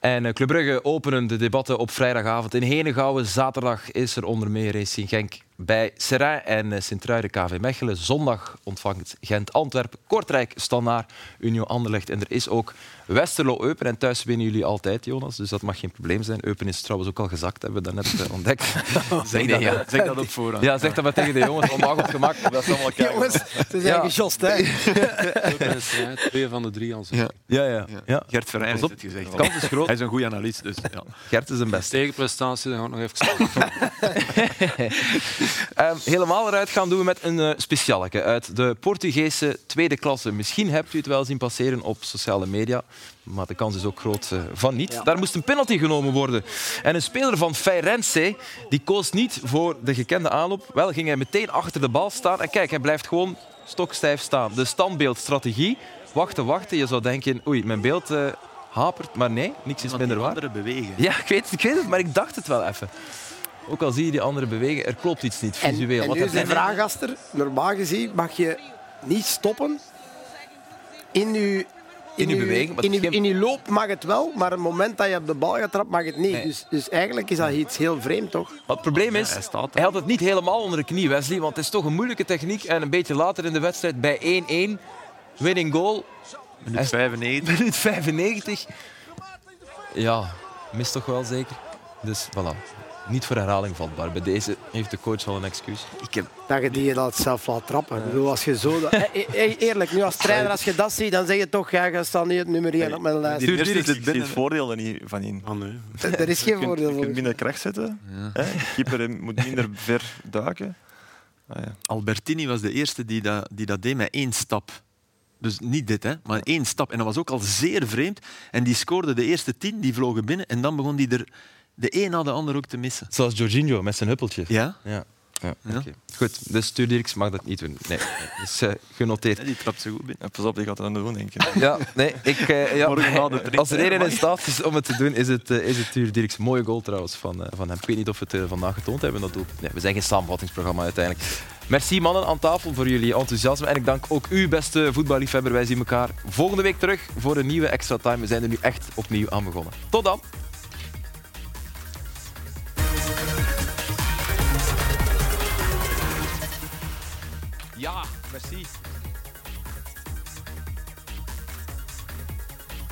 B: en eh, Club Brugge openen de debatten op vrijdagavond in Henegouwen. Zaterdag is er onder meer Racing Genk bij Serrain en eh, Sint-Truiden KV Mechelen. Zondag ontvangt Gent Antwerpen, Kortrijk Standaard, Union Anderlecht. En er is ook Westerlo Eupen. En thuis winnen jullie altijd, Jonas. Dus dat mag geen probleem zijn. Eupen is trouwens ook al gezakt, hebben we daarnet eh, ontdekt.
F: Zeg dat,
B: ja.
F: zeg dat op voorhand.
B: Ja, zeg dat maar tegen de jongens. Onmaag op gemak. Dat is allemaal kijken.
D: Jongens, ze zijn
B: Ja.
D: gejost, hè.
E: Strijd, Twee van de drie al.
F: Ja.
B: Ja, ja. ja.
F: Gert
B: Pas
F: heeft
B: op,
F: het gezegd.
B: de kans is groot.
F: Hij is een goede analist, dus ja.
B: Gert is een beste.
E: Tegenprestatie, dan ga ik nog even
B: Ehm, helemaal eruit gaan doen we met een uh, specialeke uit de Portugese tweede klasse. Misschien hebt u het wel zien passeren op sociale media, maar de kans is ook groot eh, van niet. Daar moest een penalty genomen worden. En een speler van Feirense die koos niet voor de gekende aanloop. Wel ging hij meteen achter de bal staan. En kijk, hij blijft gewoon stokstijf staan. De standbeeldstrategie. Wachten, wachten. Je zou denken, oei, mijn beeld eh, hapert. Maar nee, niks is minder waar.
F: Andere bewegen.
B: Ja, ik weet, het, ik weet het, maar ik dacht het wel even. Ook al zie je die anderen bewegen, er klopt iets niet
D: En,
B: visueel.
D: en
B: Wat
D: nu is
B: dat-
D: de vraag, Aster. Normaal gezien mag je niet stoppen in je...
B: In uw beweging,
D: In
B: geen-
D: in uw loop mag het wel, maar op het moment dat je op de bal gaat trappen, mag het niet.
B: Nee.
D: Dus, dus eigenlijk is dat iets heel vreemd, toch?
B: Maar het probleem is,
F: hij staat
B: hij had het niet helemaal onder de knie, Wesley. Want het is toch een moeilijke techniek. En een beetje later in de wedstrijd bij 1-1, winning goal,
F: Minuut 95.
B: minuut 95. Ja, mist toch wel zeker. Dus voilà. Niet voor herhaling vatbaar. Bij deze heeft de coach al een excuus.
F: Ik heb
D: Dat je die dat zelf laat trappen. Ik bedoel, als je zo... dat- E- e- Eerlijk, nu als trainer, als je dat ziet, dan zeg je toch, ja, je staat niet het nummer 1 op mijn lijst.
C: Die
F: zit binnen,
C: het voordeel er niet van in.
E: Ah, nee.
D: Er is geen
C: Je
D: voordeel
C: je
D: voor.
C: kunt minder kracht zetten. Hè? De keeper moet minder ver duiken. Ah, ja.
F: Albertini was de eerste die dat, die dat deed met één stap. Dus niet dit, hè, maar één stap. En dat was ook al zeer vreemd. En die scoorde de eerste tien, die vlogen binnen. En dan begon die er de een na de ander ook te missen.
B: Zoals Jorginho met zijn huppeltje.
F: Ja?
B: Ja. ja,
F: Ja.
B: oké. Goed, dus Stuur Dirks mag dat niet doen. Nee, nee. dus eh, genoteerd.
F: Ja, die trapt zo goed binnen.
C: Pas op, die gaat dat doen, denk ik.
B: Ja, nee, ik, eh, ja.
F: De.
B: Als er één in staat is om het te doen, is het, eh, is het Tuur Dirks. Mooie goal trouwens van, eh, van hem. Ik weet niet of we het vandaag getoond hebben. Dat doel. Nee, we zijn geen samenvattingsprogramma uiteindelijk. Merci mannen aan tafel voor jullie enthousiasme. En ik dank ook u, beste voetballiefhebber. Wij zien elkaar volgende week terug voor een nieuwe extra time. We zijn er nu echt opnieuw aan begonnen. Tot dan. Ja, precies.